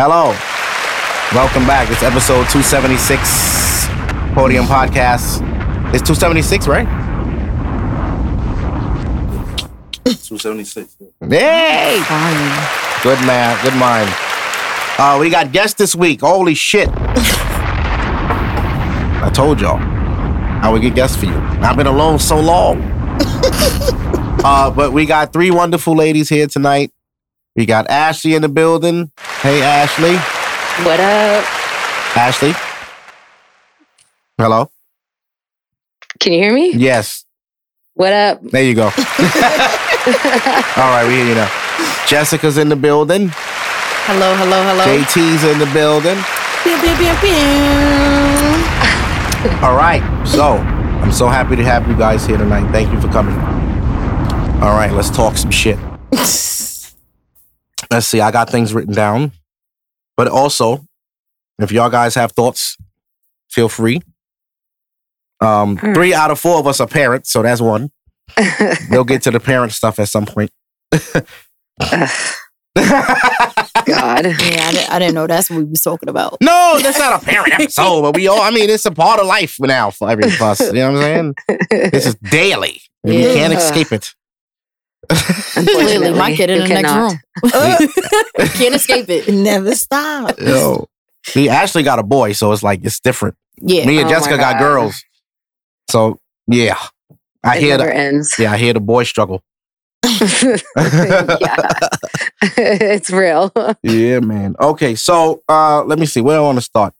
Hello. Welcome back. It's episode 276 Podium Podcast. It's 276, right? 276. Hey! Fine. Good man. Good mind. Uh, we got guests this week. Holy shit. I told y'all. I would get guests for you. I've been alone so long. uh, but we got three wonderful ladies here tonight. We got Ashley in the building. Hey, Ashley. What up? Ashley. Hello. Can you hear me? Yes. What up? There you go. All right, we hear you now. Jessica's in the building. Hello, hello, hello. JT's in the building. Pew, pew, pew, pew. All right. So I'm so happy to have you guys here tonight. Thank you for coming. All right, let's talk some shit. Let's see. I got things written down. But also, if y'all guys have thoughts, feel free. Um, All right. three out of four of us are parents, so that's one. We'll get to the parent stuff at some point. God. Yeah, I, di- I didn't know that's what we was talking about. No, that's not a parent episode, but we all, I mean, it's a part of life now for every of us. You know what I'm saying? This is daily. and You can't escape it. Clearly, my kid in You the next room. Can't escape it. Never stop. Yo. See, Ashley got a boy, so it's like, it's different. Yeah. Me and Oh Jessica got girls. So, yeah. I it hear never the, ends. yeah, I hear the boy struggle. yeah. it's real. Yeah, man. Okay, so uh let me see. Where do I want to start?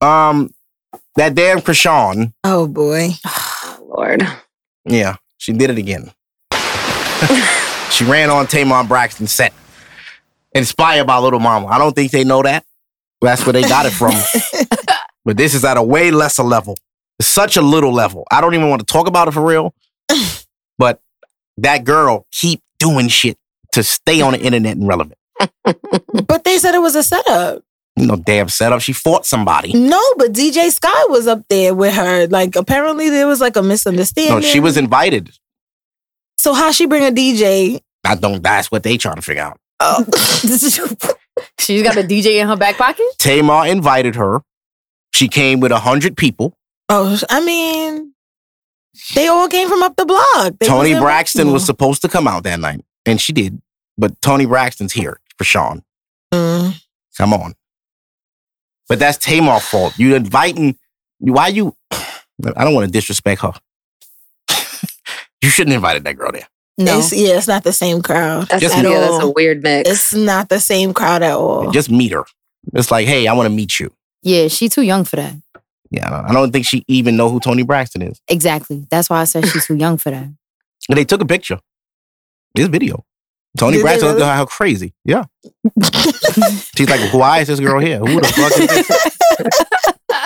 Um that damn Chrisean, Oh boy. Oh, Lord. yeah, she did it again. she ran on Tamar Braxton set. Inspired by Little Mama. I don't think they know that. That's where they got it from. but this is at a way lesser level. It's such a little level. I don't even want to talk about it for real. but that girl keep doing shit to stay on the internet and relevant. But they said it was a setup. You know, damn setup. She fought somebody. No, but DJ Sky was up there with her. Like apparently there was like a misunderstanding. No, she was invited. So how she bring a DJ? I don't. That's what they trying to figure out. Oh, She's got a DJ in her back pocket? Tamar invited her. She came with a hundred people. oh, I mean, they all came from up the block. They Toni Braxton was supposed to come out that night, and she did. But Toni Braxton's here for Sean. Mm. Come on. But that's Tamar's fault. You inviting. Why you? I don't want to disrespect her. You shouldn't have invited that girl there. No. It's, yeah, it's not the same crowd. That's, Just yeah, at that's a weird mix. It's not the same crowd at all. Just meet her. It's like, hey, I want to meet you. Yeah, she too young for that. Yeah, I don't- I don't think she even know who Toni Braxton is. Exactly. That's why I said she's too young for that. And they took a picture. This video. Toni Did Braxton looked really? at her crazy. Yeah. She's like, why is this girl here? Who the fuck is this?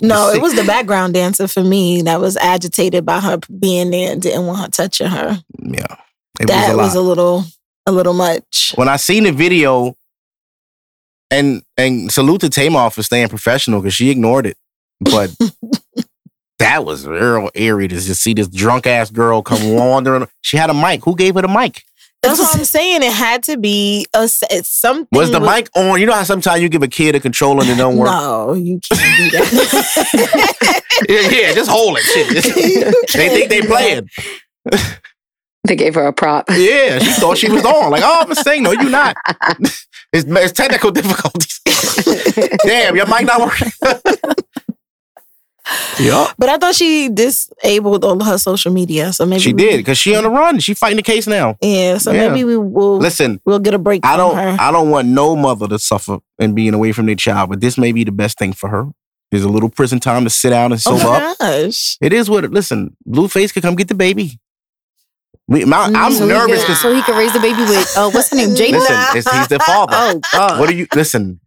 no, it was the background dancer for me that was agitated by her being there and didn't want her touching her. Yeah. It that was a lot. little a little much. when I seen the video, and and salute to Tamar for staying professional because she ignored it. But that was real eerie to just see this drunk ass girl come wandering. She had a mic. Who gave her the mic? That's what I'm saying. It had to be a s- it's something. Was the with- mic on? You know how sometimes you give a kid a controller and it don't work? No, you can't do that. Yeah, yeah, just hold it. Shit. they think they playing. they gave her a prop. Yeah, she thought she was on. Like, oh, I'm saying, no, you're not. It's, it's technical difficulties. Damn, your mic not working. Yeah, but I thought she disabled all her social media. So maybe she did because she on the run. She fighting the case now. Yeah, so Yeah. maybe we will. Listen, we'll get a break. I don't, Her. I don't want no mother to suffer and being away from their child, but this may be the best thing for her. There's a little prison time to sit down and oh sober my up. gosh! It is what. Listen, Blueface could come get the baby. We, my, I'm so nervous because so he could raise the baby with, uh, what's her name? Jada? listen, he's the father. Oh, God. What are you listen?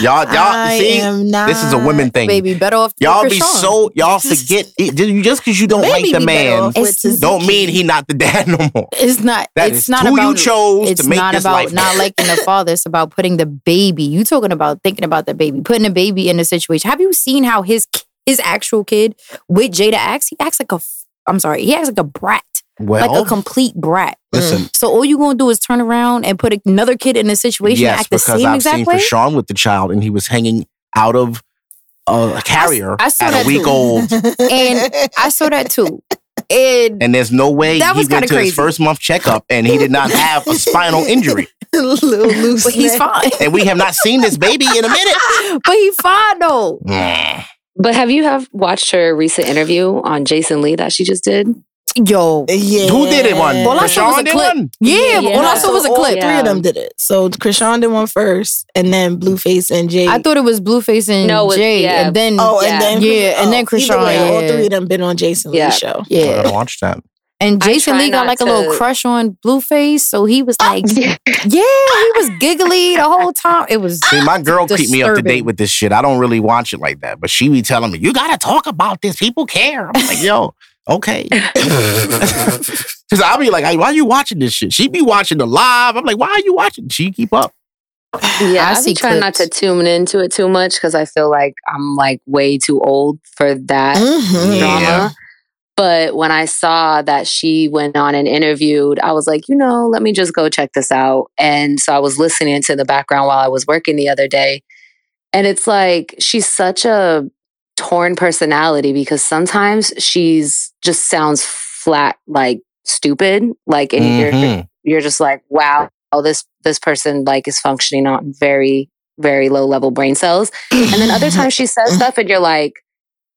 Y'all, y'all I see, this is a women thing. Baby, better off Y'all be Chrisean. so y'all forget it, just- because you don't like the man off with It's- don't mean he not the dad no more. It's not. That it's not who about you chose It's to make not this about life. not liking the father. It's about putting the baby. You talking about thinking about the baby, putting the baby in a situation. Have you seen how his his actual kid with Jada acts? He acts like a. I'm sorry. He acts like a brat Well, like a complete brat. listen. So all you gonna do is turn around and put another kid in a situation Yes, and act the because same I've exact seen way. Chrisean with the child, and he was hanging out of a carrier I saw at that a week too. old, And I saw that too. And and there's no way That he was went kinda to his first month checkup, and he did not have a spinal injury. Little loose. but he's fine. And we have not seen this baby in a minute. but he's fine though. But have you have watched her recent interview on Jason Lee that she just did? Yo. Yeah. Who did it one? Well, I saw was Chrisean a did clip. one. Yeah, Yeah. all I saw was a all clip. Three of them did it. So Chrisean did one first, and then Blueface and Jay. I thought it was Blueface and No, it was- Jay, yeah. and then Oh, Yeah. and then Yeah, and then oh, either Chrisean, way, all yeah. three of them been on Jason Yeah. Lee's show. I yeah, gotta watch that. and I Jason try Lee got not like a little to- crush on Blueface, so he was oh, like, yeah. yeah, he was giggly the whole time. It was See, my girl keep me up to date with this shit. I don't really watch it like that, but she be telling me, "You gotta talk about this. People care." I'm like, "Yo, okay." Because I'll be like, "Why are you watching this shit?" She be watching the live. I'm like, "Why are you watching?" She keep up. Yeah, I I, see be trying not to tune into it too much because I feel like I'm like way too old for that Mhm. Yeah. drama. But when I saw that she went on and interviewed, I was like, you know, let me just go check this out. And so I was listening to the background while I was working the other day. And it's like she's such a torn personality because sometimes she's just sounds flat like stupid. Like and you're Mhm. you're just like, wow, oh, this this person like is functioning on very, very low level brain cells. And then other times she says stuff and you're like,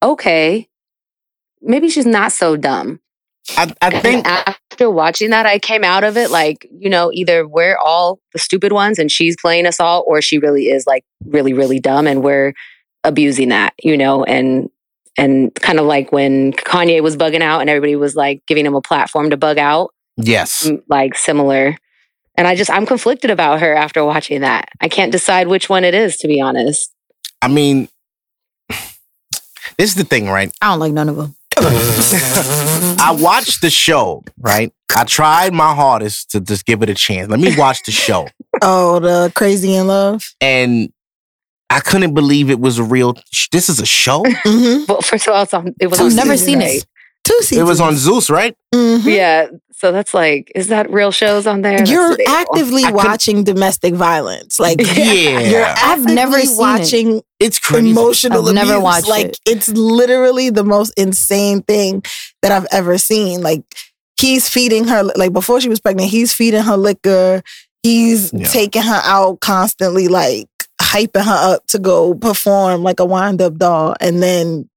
okay, maybe she's not so dumb. I, I And think after watching that, I came out of it like, you know, either we're all the stupid ones and she's playing us all, or she really is like really, really dumb and we're abusing that, you know, and and kind of like when Kanye was bugging out and everybody was like giving him a platform to bug out, yes. Mm, like similar. And I just I'm conflicted about her after watching that. I can't decide which one it is, to be honest. I mean, this is the thing, right? I don't like none of them. I watched the show, right? I tried my hardest to just give it a chance. Let me watch the show. Oh, the Crazy in Love. And I couldn't believe it was a real. This is a show. Mm-hmm. Well, first of all, it's on, it was I've never seen right? it. Two It was on Zeus, right? Mhm. Yeah, so that's like, is that real shows on there? You're actively I couldn't- watching domestic violence. Like Yeah. you're I've never actively seen it. watching It's crazy. emotional I've never abuse. watched like it. it's literally the most insane thing that I've ever seen. Like he's feeding her like before she was pregnant, he's feeding her liquor. He's Yeah. taking her out constantly, like hyping her up to go perform like a wind up doll and then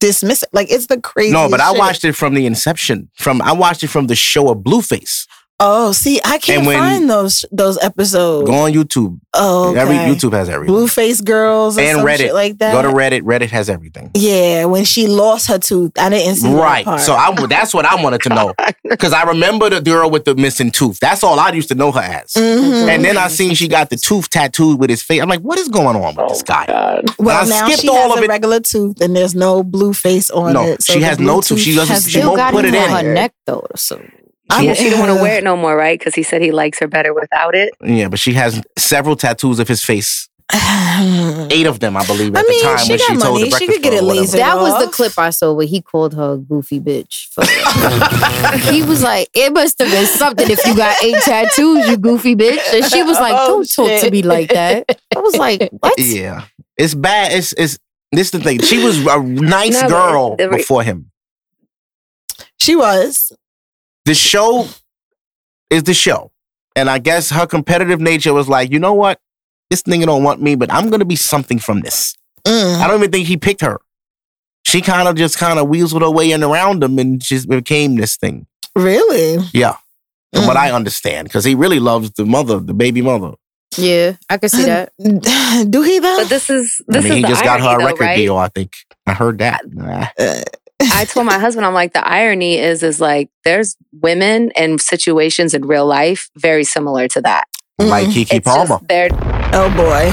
dismiss it. Like it's the crazy. No, but I watched it from the inception. From I watched it from the show of Blueface. Oh, see, I can't when- find those those episodes. Go on YouTube. oh, okay. Every YouTube has everything. Blueface girls or and some Reddit. shit like that. Go to Reddit. Reddit has everything. Yeah, when she lost her tooth, I didn't see that Right. part. So I that's what I wanted to know because I remember the girl with the missing tooth. That's all I used to know her as. Mhm. And then I seen she got the tooth tattooed with his face. I'm like, what is going on with this guy? God. Well, I now skipped she all has of a it. regular tooth, and there's no blue face on No, it. so she has no tooth. She doesn't- Has she won't got put it it on in. her neck though. So I'm- she don't want to wear it no more, right? Because he said he likes her better without it. Yeah, but she has several tattoos of his face. Eight of them, I believe, at mean, the time she when got she told money. the She could get Club it or that was the clip I saw where he called her a goofy bitch. He was like, it must have been something if you got eight tattoos, you goofy bitch. And she was like, Oh, don't talk to shit. me like that. I was like, what? Yeah, it's bad. It's it's this is the thing. She was a nice No, girl re- before him. She was. The show is the show, and I guess her competitive nature was like, you know what, this nigga don't want me, but I'm gonna be something from this. Mm. I don't even think he picked her. She kind of just kind of weaseled her way in around him, and just became this thing. Really? Yeah, from what Mm. I understand, because he really loves the mother, the baby mother. Yeah, I could see that. Do he though? But this is this I mean, is he the just got her a irony, though, record right? deal. I think I heard that. Uh, I told my husband, I'm like, the irony is, is like, there's women and situations in real life very similar to that. like mm. Keke It's Palmer. oh boy.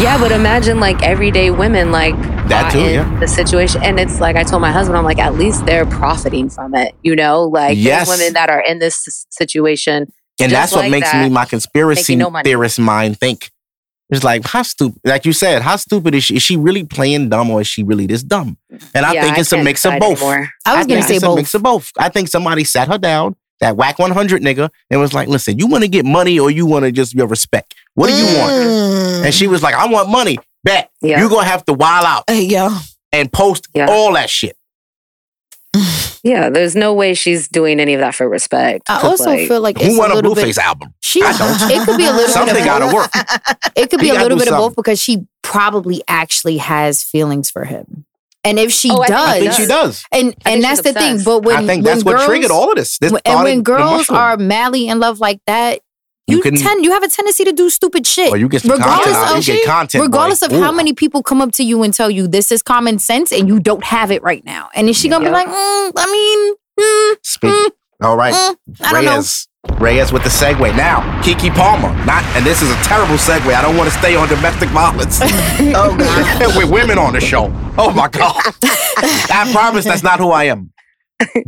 yeah, but imagine like everyday women like That too, in yeah. the situation, and it's like I told my husband, I'm like, at least they're profiting from it, you know, like Yes. women that are in this situation. And that's what like makes that, me my conspiracy no theorist mind think. It's like how stupid, like you said, how stupid is she? Is she really playing dumb or is she really this dumb? And I Yeah, think it's a mix of both. anymore. I was gonna say it's a both. mix of both. I think somebody sat her down, that Wack 100 nigga, and was like, listen, you want to get money or you want to just your respect? What do you want? Mm. And she was like, I want money. Bet. Yeah. You're going to have to wild out Hey, yo. and post Yeah. all that shit. Yeah, there's no way she's doing any of that for respect. I also Like, feel like Who it's want a a Blueface bit. album? She, I don't. it could be a little Something bit of got to both. work. It could He be a little do bit of both because she probably actually has feelings for him. And if she Oh, I does, I think she does. and I and that's the thing. But when I think when that's what girls, triggered all of this. This and when girls are madly in love like that, You you, can- tend you have a tendency to do stupid shit. Or you get regardless content of get content. regardless boy. of how many people come up to you and tell you this is common sense and you don't have it right now. And is she gonna Yeah. be like, mm, I mean, mm, Speak. Mm. All right. mm, I don't know. Reyes. Reyes with the segue. Now, Keke Palmer. Not, and this is a terrible segue. I don't want to stay on domestic violence. Oh, God. with women on the show. Oh my God. I promise that's not who I am.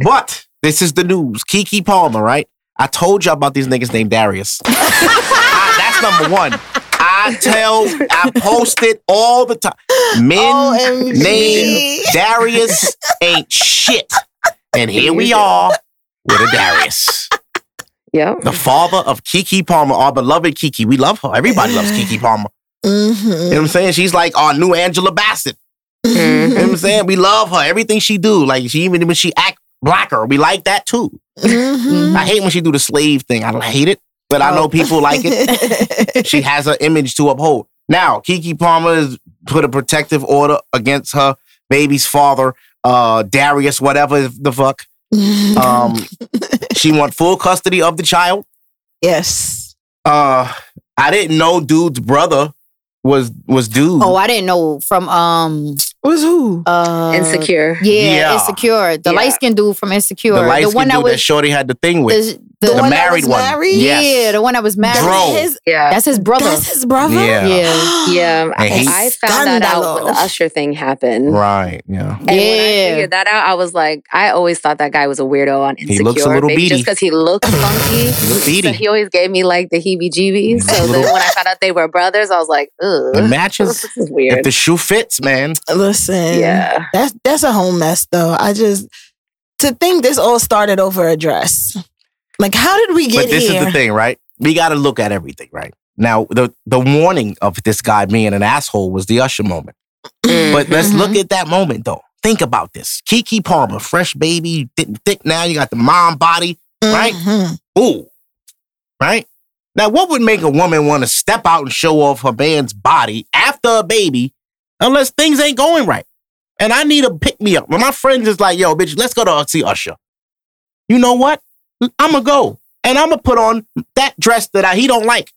But this is the news. Keke Palmer, right? I told y'all about these niggas named Darius. I- that's number one. I tell, I post it all the time. Men OMG. named Darius ain't shit. And here we are with a Darius. yeah. The father of Keke Palmer, our beloved Keke. We love her. Everybody loves Keke mm-hmm. Palmer. You know what I'm saying? She's like our new Angela Bassett. Mm-hmm. You know what I'm saying? We love her. Everything she do. Like she even when she act blacker, we like that too. Mhm. I hate when she do the slave thing. I hate it. But I know people like it. She has an image to uphold. Now, Keke Palmer has put a protective order against her baby's father, uh, Darius, whatever the fuck. Um, she want full custody of the child. yes. Uh, I didn't know dude's brother was was dude. oh, I didn't know from um Was who? uh Insecure. Yeah, Yeah. Insecure. The Yeah. light skinned dude from Insecure. the light the one dude that that was Shorty had the thing with. the, the, The one that married was one. married? Yes. Yeah, the one that was married. Dro. His, Yeah. That's his brother. that's his brother? Yeah. Yeah. Yeah. And he- I found that out when the Usher thing happened. right. Yeah. And when I Yeah. figured that out, I was like, I always thought that guy was a weirdo on Insecure. He looks a little maybe beady. just because he looked funky. looks so beady. he always gave me like the heebie-jeebies. So looks a then when I found out they were brothers, I was like, ugh. It matches. This is if the shoe fits, man. Listen. Yeah. That's that's a whole mess though. I just to think this all started over a dress. Like how did we get here? But this here? is the thing, right? We got to look at everything, right? Now, the the warning of this guy being an asshole was the Usher moment. But let's look at that moment, though. Think about this: Keke Palmer, fresh baby, thick, thick now. You got the mom body, right? Mhm. ooh, right? Now, what would make a woman want to step out and show off her man's body after a baby, unless things ain't going right? And I need a pick me up. When my friends is like, "Yo, bitch, let's go to see Usher." You know what? I'm gonna go, and I'm gonna put on that dress that I, he don't like,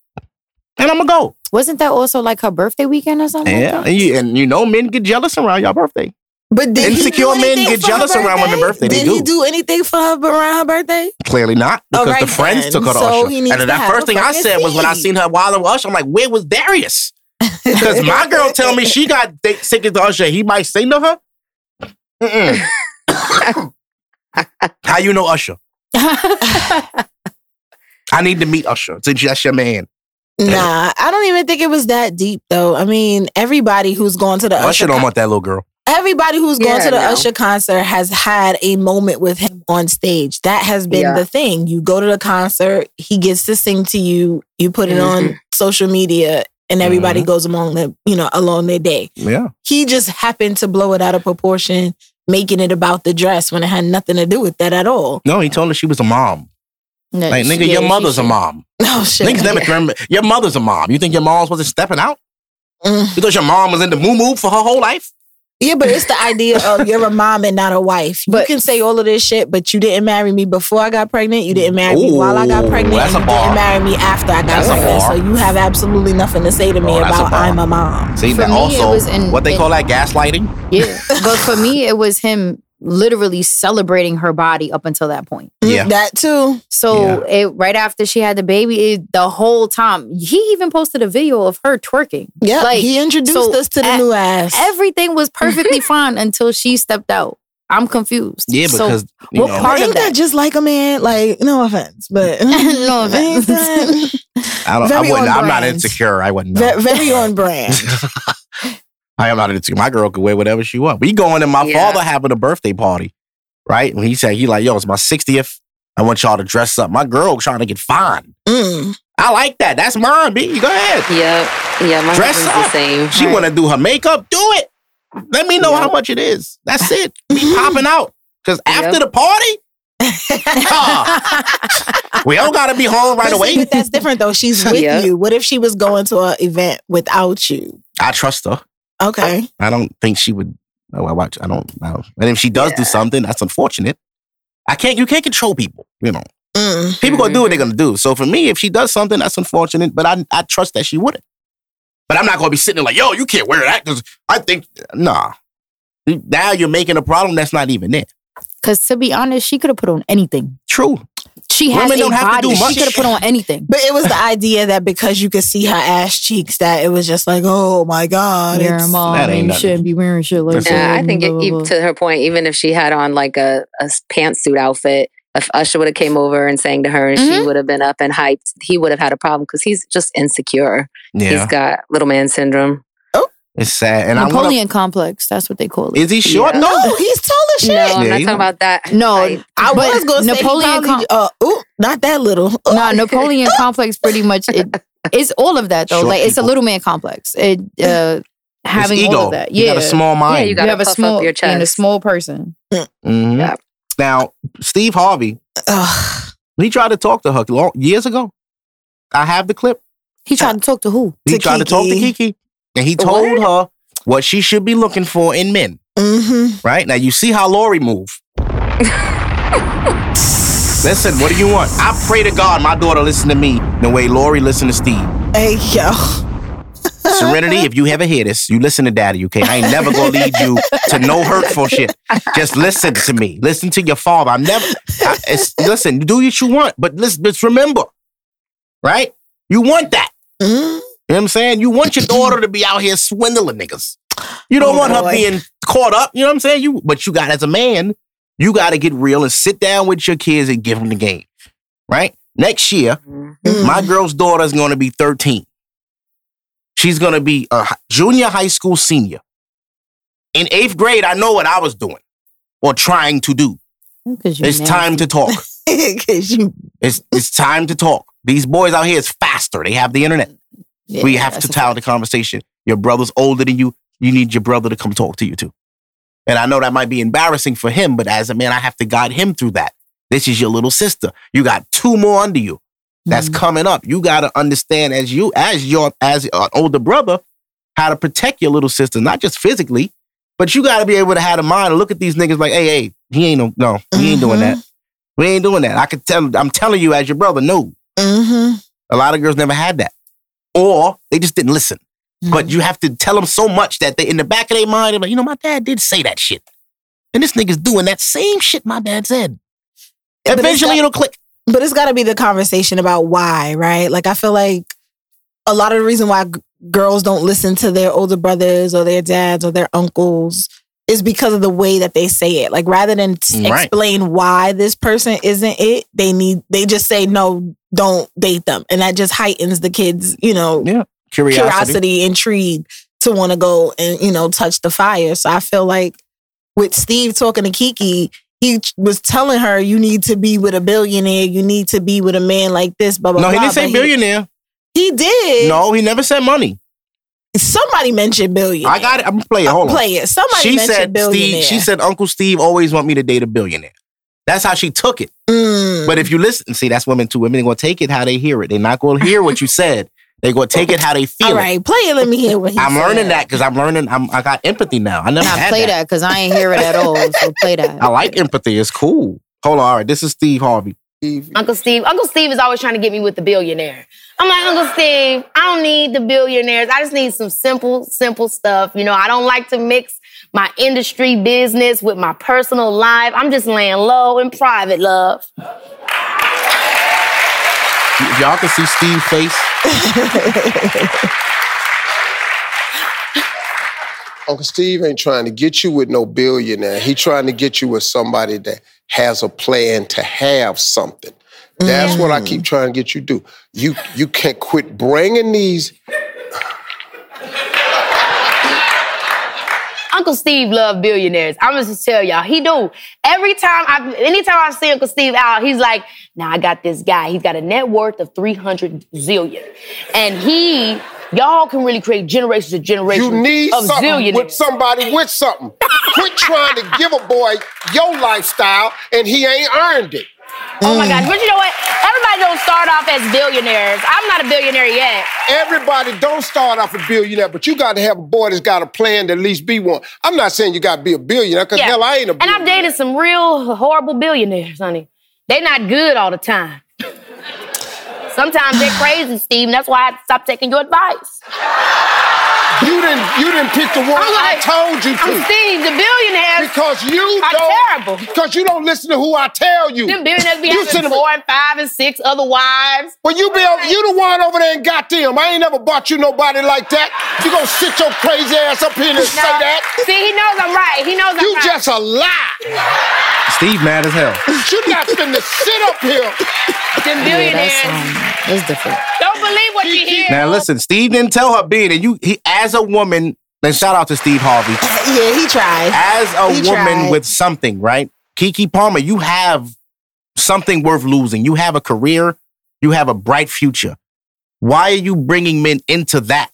and I'm gonna go. Wasn't that also like her birthday weekend or something? Yeah, Like and you, and you know, men get jealous around your birthday. But did Insecure men get jealous around women's birthday. They Did he do. do anything for her around her birthday? Clearly not, because All right the friends then. took her to So Usher. he needs And then that first thing I fucking said was when I seen her wild with Usher, I'm like, where was Darius? Because my girl tell me she got th- tickets to Usher. He might sing to her. Mm-mm. How you know Usher? I need to meet Usher since that's your man. Nah, I don't even think it was that deep though. I mean, everybody who's gone to the Usher Usher, don't con- want that little girl. everybody who's gone Yeah, to the no. Usher concert has had a moment with him on stage. That has been Yeah. the thing. You go to the concert, he gets to sing to you. You put it Mm-hmm. on social media, and everybody goes along the you know along their day. Yeah. He just happened to blow it out of proportion, making it about the dress when it had nothing to do with that at all. No, he told her she was a mom. No, Like, nigga, yeah, your mother's a mom. Oh shit! Niggas never remember. Your mother's a mom. You think your mom wasn't stepping out? Mm. You thought your mom was in the moo moo for her whole life? Yeah, but it's the idea of you're a mom and not a wife. But- you can say all of this shit, but you didn't marry me before I got pregnant. You didn't marry me while I got pregnant. that's and a you bar. didn't marry me after I got That's a pregnant. bar. So you have absolutely nothing to say to oh, me Oh, about bar. I'm a mom. See, For that me, it also, was in- what they in- call that gaslighting? Yeah, but for me, it was him literally celebrating her body up until that point. Yeah. Mm, That too. So it right after she had the baby, it, the whole time he even posted a video of her twerking. Yeah. Like, he introduced so us to the at- new ass. Everything was perfectly fine until she stepped out. I'm confused. Yeah, So, because you what know, part of Ain't that that? just like a man? Like, no offense, but no offense. I don't. I wouldn't. I'm not insecure. I wouldn't. Know. very on brand. I am not insecure. My girl could wear whatever she want. We going to my Yeah. father having a birthday party, right? When he said he like, yo, it's my 60th. I want y'all to dress up. My girl trying to get fine. Mm. I like that. That's mine, B. Go ahead. Yep. Yeah, my Dress husband's up. the same. She Right. want to do her makeup. Do it. Let me know Yep. how much it is. That's it. Be popping out. Because after Yep. the party, we don't got to be home right But see, away. but that's different though. She's with Yeah. you. What if she was going to an event without you? I trust her. Okay. I don't think she would. Oh, I watch. I don't know. And if she does do something, that's unfortunate. I can't. You can't control people. You know, Mm. people gonna do what they're gonna do. So for me, if she does something, that's unfortunate. But I, I trust that she wouldn't. But I'm not gonna be sitting there like, yo, you can't wear that because I think, nah. Now you're making a problem that's not even there. Because to be honest, she could have put on anything. True. She has Women a don't have to body. do She could have put on anything. But it was the idea that because you could see her ass cheeks, that it was just like, oh my god, Yeah, it's- mom, that ain't you shouldn't be wearing shit like that. Yeah, I think it, blah, blah, even blah. to her point, even if she had on like a, a pantsuit outfit, if Usher would have came over and sang to her and she Mhm. would have been up and hyped, he would have had a problem because he's just insecure. Yeah. He's got little man syndrome. It's sad. And I want Napoleon complex. That's what they call it. Is he short? Yeah. No. No, he's tall as shit. No, I'm Yeah, not talking know. about that. No, height. I But was going to say Napoleon Napoleon. Probably, uh, ooh, not that little. Ooh. no, Napoleon complex pretty much it, it's all of that though. Short like it's a people. little man complex. It uh having it's ego. all of that. You got a small mind. Yeah, you you gotta have a small your and a small person. Mhm. Yeah. Now, Steve Harvey, Ugh. he tried to talk to her long, years ago. I have the clip. He tried to talk to who? He To tried to talk to Keke. And he told her what she should be looking for in men. Mhm. Right now, you see how Lori move. Listen, what do you want? I pray to God my daughter listen to me the way Lori listened to Steve. Hey yo. Serenity, if you ever hear this, you listen to daddy, okay? I ain't never gonna lead you to no hurtful shit. Just listen to me. Listen to your father. I'm never, I, listen, do what you want, but listen, just remember, right? You want that. Mm. You know what I'm saying? You want your daughter to be out here swindling niggas. You don't Oh, want her being caught up. You know what I'm saying? You, but you got as a man, you got to get real and sit down with your kids and give them the game, right? Next year, Mhm. Mm. my girl's daughter is going to be 13. She's going to be a junior high school senior. In eighth grade, I know what I was doing or trying to do. Because you're It's time to talk. Cause you It's it's time to talk. These boys out here is faster. They have the internet. Yeah, we have to a tell the conversation. Your brother's older than you. You need your brother to come talk to you too. And I know that might be embarrassing for him, but as a man, I have to guide him through that. This is your little sister. You got two more under you that's Mhm. coming up. You got to understand as you, as your, as an older brother, how to protect your little sister, not just physically, but you got to be able to have the mind to look at these niggas like, hey, hey, he ain't no, no, he ain't doing Mhm. that. We ain't doing that. I could tell. I'm telling you, as your brother, no. Mm-hmm. A lot of girls never had that, or they just didn't listen. But Mhm. you have to tell them so much that they, in the back of their mind, they're like, you know, my dad did say that shit, and this nigga's doing that same shit my dad said. But Eventually, got- it'll click. But it's got to be the conversation about why, right? Like I feel like a lot of the reason why g- girls don't listen to their older brothers or their dads or their uncles is because of the way that they say it. Like rather than t- Right. explain why this person isn't it, they need they just say no, don't date them, and that just heightens the kids, you know, Yeah, curiosity. curiosity, intrigue to want to go and you know touch the fire. So I feel like with Steve talking to Keke, he was telling her, "You need to be with a billionaire. You need to be with a man like this." Blah blah. No, he blah. didn't say billionaire. He, did. No, he never said money. somebody mentioned billionaire. I got it. I'm gonna play it. Hold on. Play it. Somebody She mentioned said billionaire. Steve. She said Uncle Steve always want me to date a billionaire. That's how she took it. Mm. But if you listen, see, that's women too. Women are gonna take it how they hear it. They're not gonna hear what you said. They're gonna take it how they feel. all it. right, play it. Let me hear what he I'm said. learning that because I'm learning. I'm, I got empathy now. I never Nah, had play that. that because I ain't hear it at all. So play that. I like empathy. It's cool. Hold on. All right. This is Steve Harvey. Uncle Steve. Uncle Steve is always trying to get me with the billionaire. I'm like, Uncle Steve, I don't need the billionaires. I just need some simple, simple stuff. You know, I don't like to mix my industry business with my personal life. I'm just laying low in private, love. If y'all can see Steve's face. Uncle Steve ain't trying to get you with no billionaire. He trying to get you with somebody that has a plan to have something. That's what I mm. keep trying to get you to do. You you can't quit bringing these. Uncle Steve love billionaires. I'm gonna just tell y'all, he do. Every time I, anytime I see Uncle Steve out, he's like, "Now I got this guy. He's got a net worth of 300 zillion, and he, y'all can really create generations of generations You need of something zillionaires." with somebody with something. Quit trying to give a boy your lifestyle and he ain't earned it. Oh my mm. gosh! But you know what? Everybody don't start off as billionaires. I'm not a billionaire yet. Everybody don't start off a billionaire, but you got to have a boy that's got a plan to at least be one. I'm not saying you got to be a billionaire, because Yeah. hell, I ain't a And billionaire. I've dated some real horrible billionaires, honey. They not good all the time. Sometimes they're crazy, Steve. and That's why I stopped taking your advice. You didn't you didn't pick the one I'm I told you to. I'm to. Steve, the billionaires. Because you are don't terrible. Because you don't listen to who I tell you. Them billionaires be You having four and five and six other wives. Well, you be you the one over there and got them. I ain't never bought you nobody like that. You gonna sit your crazy ass up here and say that? See, he knows I'm right. He knows I'm You right. just a lie. Steve mad as hell. You not finna sit up here. Them Yeah, that's, um, that's different. Don't believe what you hear. Now listen, Steve didn't tell her being, and you he as a woman. Then shout out to Steve Harvey. Yeah, he tried. As a He woman tried. with something, right? Keke Palmer, you have something worth losing. You have a career. You have a bright future. Why are you bringing men into that?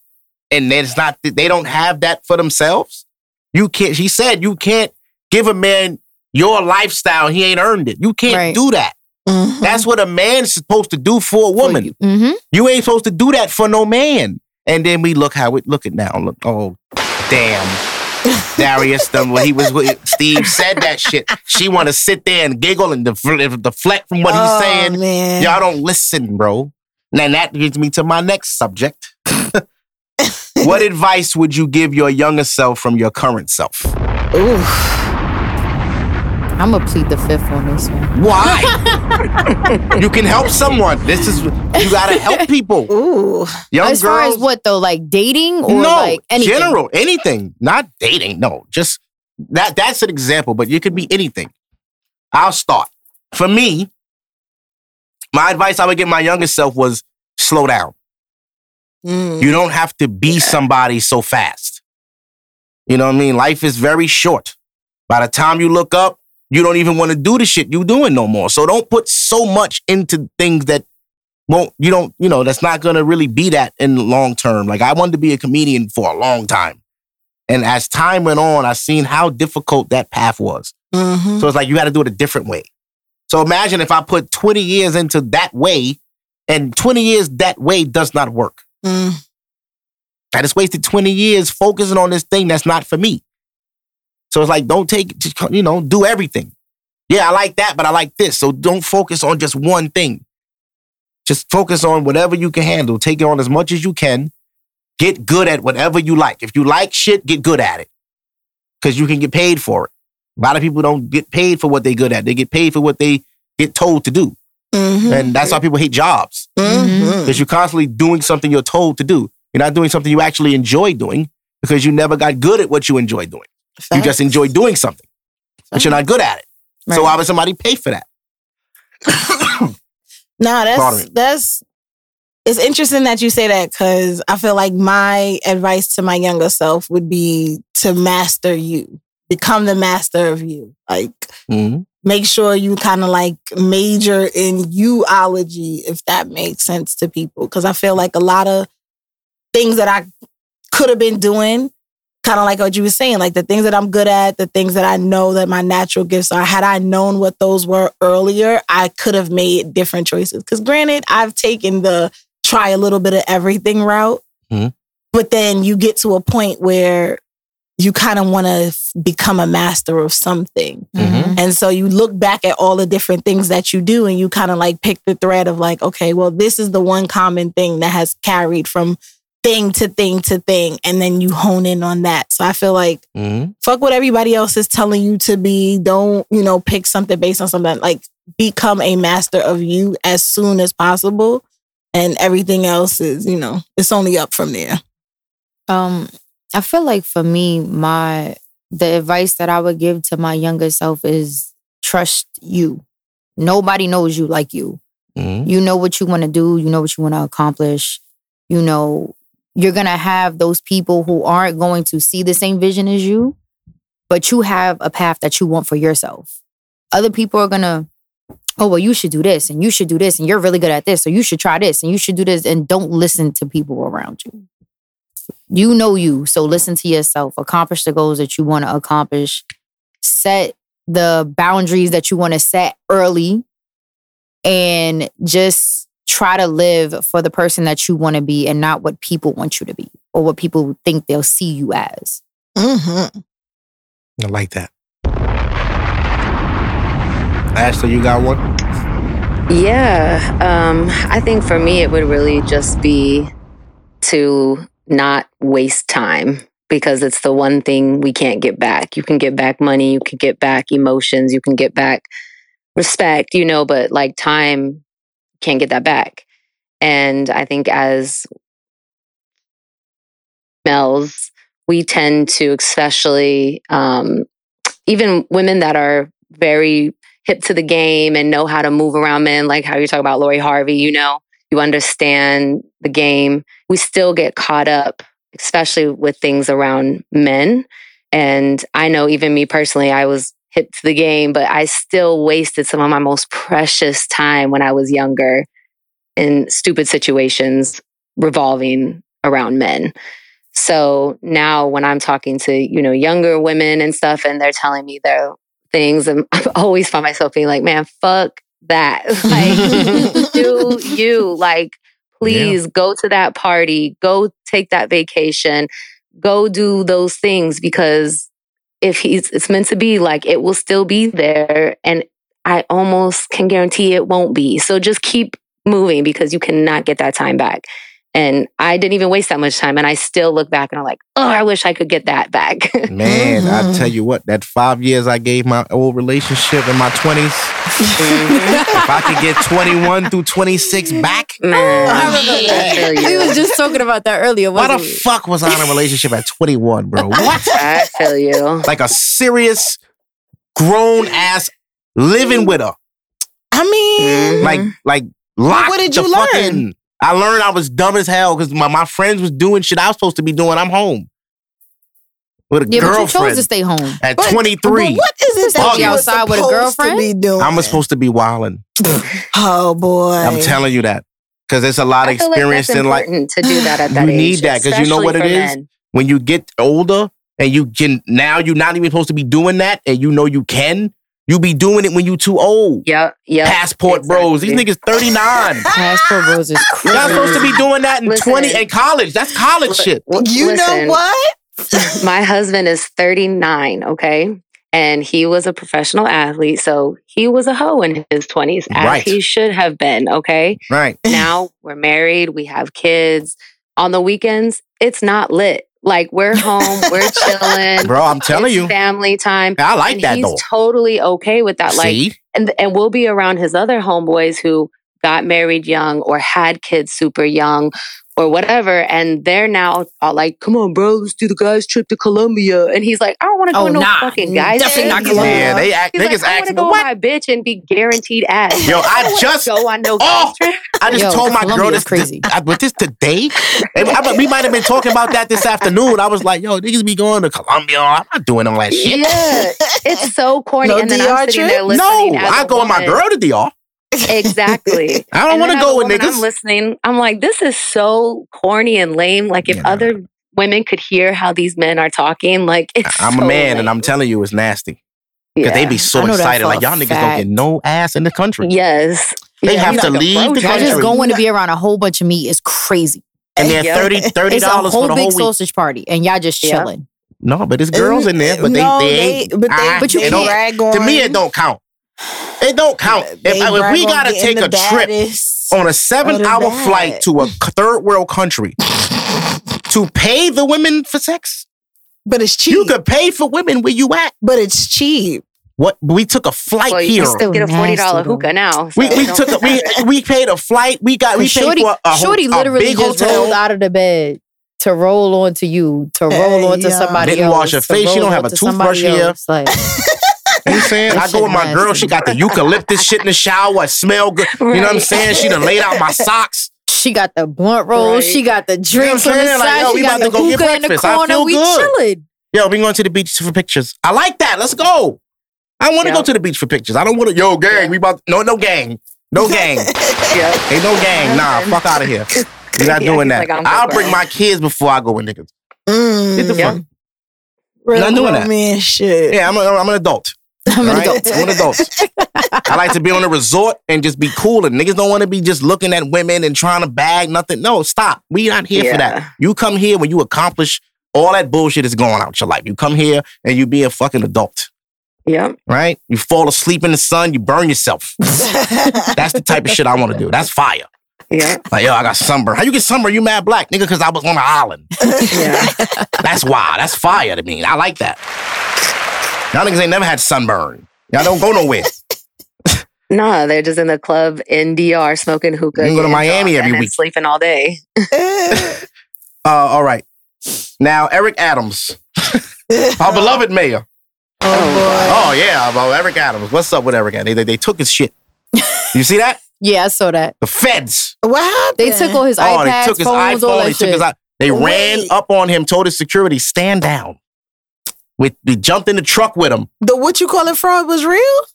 And it's not. They don't have that for themselves. You can't. She said you can't give a man your lifestyle. He ain't earned it. You can't Right. do that. Mhm. That's what a man's supposed to do for a woman. Mm-hmm. You ain't supposed to do that for no man. And then we look how it look it now. Look, oh damn. Darius done what he was with Steve said that shit. She wanna sit there and giggle and def- deflect from what Oh, he's saying. man. Y'all don't listen, bro. And that leads me to my next subject. what advice would you give your younger self from your current self? Ooh. I'm gonna plead the fifth on this one. Why? you can help someone. This is you gotta help people. Ooh. Young as far girls, as what though, like dating or no, like anything? general, anything, not dating. No, just that. That's an example, but it could be anything. I'll start. For me, my advice I would give my younger self was slow down. Mm. You don't have to be somebody so fast. You know what I mean? Life is very short. By the time you look up, you don't even want to do the shit you doing no more. So don't put so much into things that won't, you don't, you know, that's not gonna really be that in the long term. Like I wanted to be a comedian for a long time. And as time went on, I seen how difficult that path was. Mhm. So it's like you got to do it a different way. So imagine if I put 20 years into that way and 20 years that way does not work. Mm. I just wasted 20 years focusing on this thing that's not for me. So it's like, don't take, just, you know, do everything. Yeah, I like that, but I like this. So don't focus on just one thing. Just focus on whatever you can handle. Take it on as much as you can. Get good at whatever you like. If you like shit, get good at it. Because you can get paid for it. A lot of people don't get paid for what they're good at. They get paid for what they get told to do. Mhm. And that's why people hate jobs. Because you're constantly doing something you're told to do. You're not doing something you actually enjoy doing because you never got good at what you enjoy doing. You just enjoy doing something, but you're not good at it. So why would somebody pay for that? No, Pardon that's that's it's interesting that you say that because I feel like my advice to my younger self would be to master you, become the master of you. Like Mhm. make sure you kind of like major in youology, if that makes sense to people. Because I feel like a lot of things that I could have been doing, kind of like what you were saying, like the things that I'm good at, the things that I know that my natural gifts are. Had I known what those were earlier, I could have made different choices. Because granted, I've taken the try a little bit of everything route, Mhm. but then you get to a point where you kind of want to become a master of something. Mhm. And so you look back at all the different things that you do and you kind of like pick the thread of like, okay, well, this is the one common thing that has carried from thing to thing to thing. And then you hone in on that. So I feel like Mhm. fuck what everybody else is telling you to be. Don't, you know, pick something based on something. Like become a master of you as soon as possible. And everything else is, you know, it's only up from there. Um, I feel like for me, my the advice that I would give to my younger self is trust you. Nobody knows you like you. Mhm. You know what you want to do, you know what you want to accomplish. You know, you're going to have those people who aren't going to see the same vision as you, but you have a path that you want for yourself. Other people are going to Oh, well, you should do this and you should do this and you're really good at this. So you should try this and you should do this and don't listen to people around you. You know you. So listen to yourself. Accomplish the goals that you want to accomplish. Set the boundaries that you want to set early and just try to live for the person that you want to be and not what people want you to be or what people think they'll see you as. Mm-hmm. I like that. Ashley, you got one? Yeah. Um, I think for me, it would really just be to not waste time because it's the one thing we can't get back. You can get back money, you can get back emotions, you can get back respect, you know, but like time, can't get that back. And I think as males, we tend to, especially um, even women that are very hip to the game and know how to move around men, like how you talk about Lori Harvey, you know, you understand the game. We still get caught up, especially with things around men. And I know even me personally, I was the game, but I still wasted some of my most precious time when I was younger in stupid situations revolving around men. So now when I'm talking to, you know, younger women and stuff and they're telling me their things and I always find myself being like, man, fuck that. Like do you like please go to that party, go take that vacation, go do those things because if he's it's meant to be like it will still be there and I almost can guarantee it won't be. So just keep moving because you cannot get that time back. And I didn't even waste that much time. And I still look back and I'm like, oh, I wish I could get that back. Man, I Mhm. tell you what, that five years I gave my old relationship in my 20s, if I could get 21 through 26 back, Man, I remember I that. feel We was just talking about that earlier. why the we? fuck was I in a relationship at 21, bro? What? I feel you. Like a serious, grown ass living with her. I mean, Mhm. Like, like locked what did you fuck learn? in. I learned I was dumb as hell because my, my friends was doing shit I was supposed to be doing. I'm home. With a Yeah, but you chose to stay home. at but- 23. but what is it that you you. Outside with a supposed girlfriend? To be doing? I'm supposed to be wilding. Oh boy! I'm telling you that. Because there's a lot of I feel like experience that's in life. to do that at that You age. need that 'cause you know what it especially is? men. When you get older and you can now you're not even supposed to be doing that and you know you can, you be doing it when you too old. Yep, yep. Passport bros. These niggas 39. Passport bros is crazy. You're not supposed to be doing that in Listen. 20 in college. That's college shit. W- you listen, know what? my husband is 39, okay? And he was a professional athlete. So he was a hoe in his 20s, as Right. he should have been, okay? Right. Now we're married, we have kids. On the weekends, it's not lit. Like we're home, we're chilling. Bro, I'm telling It's you. family time. I like and that he's though. totally okay with that. Like and and we'll be around his other homeboys who got married young or had kids super young or whatever and they're now all like come on bro let's do the guys trip to colombia and he's like i don't want to go Oh, on no nah. fucking guys Definitely trip." not He's Colombia. like- Yeah, they act He's niggas like, I want to go what? my bitch and be guaranteed ass. Yo, I don't just- go on no Oh! guys trip. I just Yo, told my girl this, crazy. this I, but this today. And I- we might have been talking about that this afternoon. I was like, yo, niggas be going to Colombia. I'm not doing all that shit. Yeah, it's so corny. No and then DR I'm sitting there listening. No, as I a go with my girl to DR. Exactly. I don't want to go with woman, niggas. I'm listening. I'm like, this is so corny and lame. Like, if Yeah. other women could hear how these men are talking, like, it's I'm so a man, and I'm telling you, it's nasty because they Yeah. be so I know that excited. Like y'all niggas don't get no ass in the country, Yes. They Yeah, have to like leave the Frozen. Y'all just going to be around a whole bunch of meat is crazy. and they're Yeah. 30 It's a dollars whole for the big whole week. sausage party, and y'all just Yeah. chilling. No, but it's girls in there, but they, no, they ain't. but they, ah, but you they it don't- to me, it don't count. It don't count. They If, if brag we on gotta take the a trip on a seven hour that. flight to a third world country to pay the women for sex, but it's cheap. you could pay for women where you at. but it's cheap. What we took a flight Well, here. can still get a forty dollar nasty, hookah now. we so we it don't took a, we we paid a flight. We got we paid Shorty, for a, ho- Shorty a literally big just hotel. rolled out of the bed to roll onto you, to roll Hey, onto yeah. somebody Didn't else. wash your face. She roll don't have a toothbrush somebody here. Like, You know what I'm saying? I go shit with my girl. She got the eucalyptus shit in the shower. I smell good. You know what I'm saying? She done laid out my socks. she got the blunt roll, Right. she got the drinks what on the saying? Like, side, yo, she we got about to the go get hookah in the breakfast. I corner. feel we good. chilling. Yo, we going to the beach for pictures. I like that. Let's go. I want to Yeah. go to the beach for pictures. I don't want to. Yo, gang. We about no no gang. No gang. Yeah. Ain't no gang. Nah, fuck out of here. We're not Yeah, doing that. like, I'm I'll bring bro. my kids before I go with niggas. Mm, Get the Yeah. fuck. real not doing that. man shit. Yeah, I'm, a, I'm an adult. I'm an right? adult. I'm an adult. I like to be on a resort and just be cool. And niggas don't want to be just looking at women and trying to bag nothing. No, stop. We not here for that. You come here when you accomplish all that bullshit is going out your life. You come here and you be a fucking adult, Yep. right? You fall asleep in the sun, you burn yourself. That's the type of shit I want to do. That's fire. Yeah. Like, yo, I got sunburn. How you get sunburn? You mad black, nigga, because I was on the island. Yeah. That's why. That's fire to me. I like that. Y'all niggas ain't never had sunburn. Y'all don't go nowhere. Nah, they're just in the club in DR smoking hookah. You can go to Miami every week. sleeping all day. Uh, all right. Now, Eric Adams, our beloved mayor. Oh boy. Oh, yeah, about Eric Adams. What's up with Eric Adams? They, they, they took his shit. You see that? Yeah, I saw that. The feds. What happened? They took all his Oh, iPads, they took his phones, all that They took shit. his They Wait. ran up on him, told his security, stand down. With, we jumped in the truck with him. the what you call it fraud was real?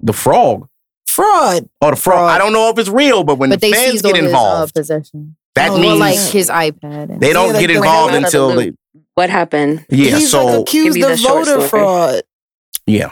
The frog. Fraud. Oh, the frog. Fraud. I don't know if it's real, but when but the they feds seized all get his uh, involved, possession. that Oh, Or means like his iPad. And they don't Yeah, like get involved until wait, they, What happened? yeah. he's so like accused of voter story. fraud. yeah.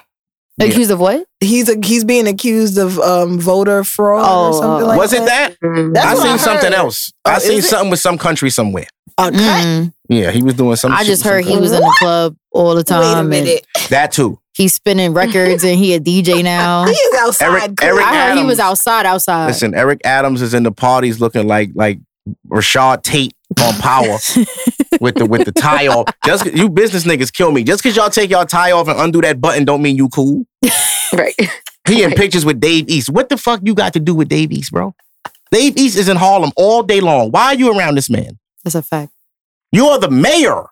Yeah. accused of what? He's a, he's being accused of um, voter fraud Oh, or something oh. like Was that. it that? Mm. That's I what seen I something else. Oh, I seen is it? something with some country somewhere. Okay. Mm. Yeah, he was doing some. I just heard he was in the club all the Wait a time. and minute. That too. he's spinning records and he a DJ now. He is outside. Eric- cool. Eric I heard he was outside, outside. Listen, Eric Adams is in the parties looking like like Rashad Tate on Power with the with the tie off. Just you business niggas kill me. Just because y'all take y'all tie off and undo that button, don't mean you cool. Right. He in Right. pictures with Dave East. What the fuck you got to do with Dave East, bro? Dave East is in Harlem all day long. Why are you around this man? That's a fact. You are the mayor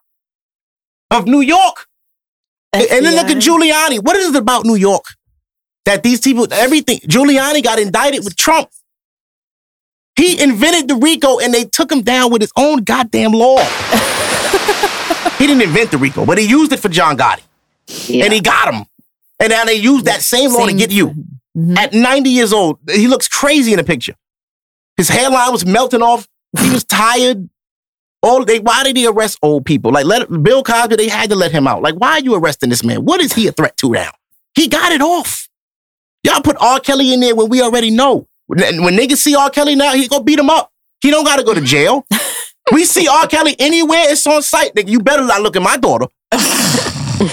of New York. And and then look at Giuliani. What is it about New York that these people, everything? Giuliani got indicted with Trump. He invented the RICO and they took him down with his own goddamn law. he didn't invent the RICO, but he used it for John Gotti Yeah. and he got him. And now they use that same law to get you. Mhm. At 90 years old, he looks crazy in the picture. His hairline was melting off. He was tired. All they, why did he arrest old people? Like let Bill Cosby, they had to let him out. Like, why are you arresting this man? What is he a threat to now? He got it off. Y'all put R. Kelly in there when we already know. When, when niggas see R. Kelly now, he go beat him up. He don't gotta go to jail. we see R. Kelly anywhere, it's on site. Nigga, you better not look at my daughter.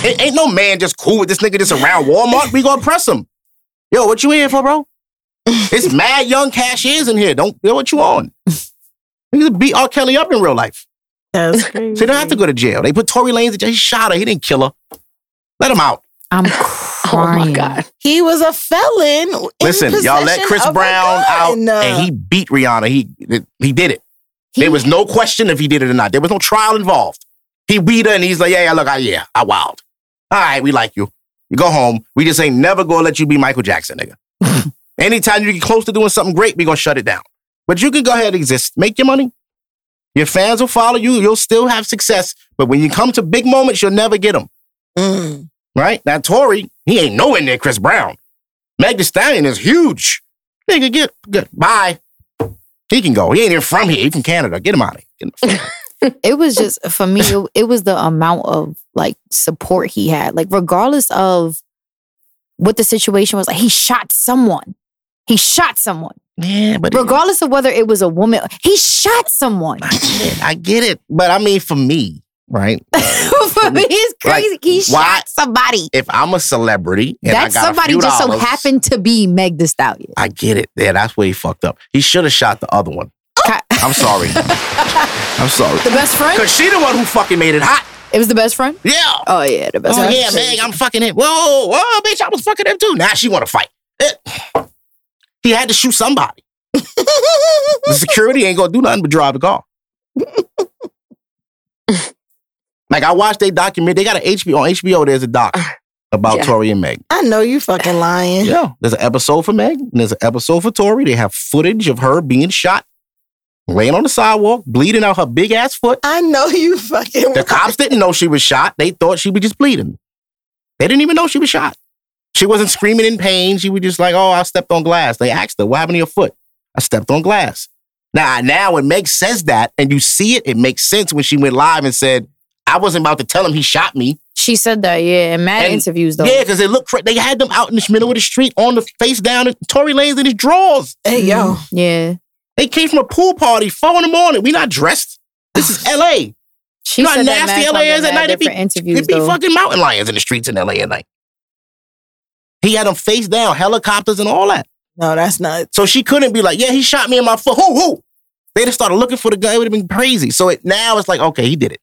Ain't- ain't no man just cool with this nigga just around Walmart. We gonna press him. Yo, what you here for, bro? It's mad young cashiers in here. Don't yo, what you on? Niggas beat R. Kelly up in real life. That's So crazy. they don't have to go to jail. They put Tory Lanez in jail. He shot her. He didn't kill her. Let him out. I'm Oh crying. my God. He was a felon. Listen, y'all let Chris Brown out and he beat Rihanna. He he did it. He- there was no question if he did it or not. There was no trial involved. He beat her and he's like, yeah, yeah, look, I, yeah, I wild. All right, we like you. You go home. We just ain't never gonna let you be Michael Jackson, nigga. Anytime you get close to doing something great, we gonna shut it down. But you can go ahead and exist. Make your money. Your fans will follow you. You'll still have success. But when you come to big moments, you'll never get them. Mm. Right? Now, Tory, he ain't nowhere near Chris Brown. Meg Thee Stallion is huge. Nigga, get, get bye. He can go. He ain't even from here. He from Canada. Get him out of here. It was just for me it, it was the amount of like support he had like regardless of what the situation was like he shot someone he shot someone yeah, but regardless of whether it was a woman he shot someone I get it. I get it. But I mean, for me, right? for me it's Like, crazy he why- shot somebody If I'm a celebrity and that I got somebody just so happened to be meg the stallion I get it. Yeah, that's where he fucked up. He should have shot the other one. I'm sorry. I'm sorry. the best friend Cause she the one who fucking made it hot. it was the best friend Yeah. oh yeah the best Oh friend yeah, Meg, I'm fucking him. Whoa, whoa, bitch, I was fucking him too. Now she want to fight. Eh. He had to shoot somebody. The security ain't gonna do nothing but drive the car. Like I watched a document. They got an HBO on HBO. There's a doc uh, about Yeah. Tory and Meg. I know you fucking lying. Yeah, there's an episode for Meg. And there's an episode for Tory. They have footage of her being shot, laying on the sidewalk, bleeding out her big ass foot. I know you fucking. The cops didn't know she was shot. They thought she was just bleeding. They didn't even know she was shot. She wasn't screaming in pain. She was just like, "Oh, I stepped on glass." They asked her, "What happened to your foot?" I stepped on glass. Now, now when Meg says that and you see it, it makes sense when she went live and said, "I wasn't about to tell him he shot me." She said that, yeah, in mad And- interviews though. Yeah, because they look. cra- They had them out in the middle of the street on the face down. And Tory Lanez in his drawers. Hey yo, mm-hmm. Yeah. They came from a pool party, four in the morning. We not dressed. This is L.A. She You know how nasty LA is at night? It be- different interviews It'd be though. fucking mountain lions in the streets in LA at night. He had them face down, helicopters and all that. no, that's not. So she couldn't be like, yeah, he shot me in my foot. Who, who? They'd have started looking for the guy. It would have been crazy. So it, now it's like, okay, he did it.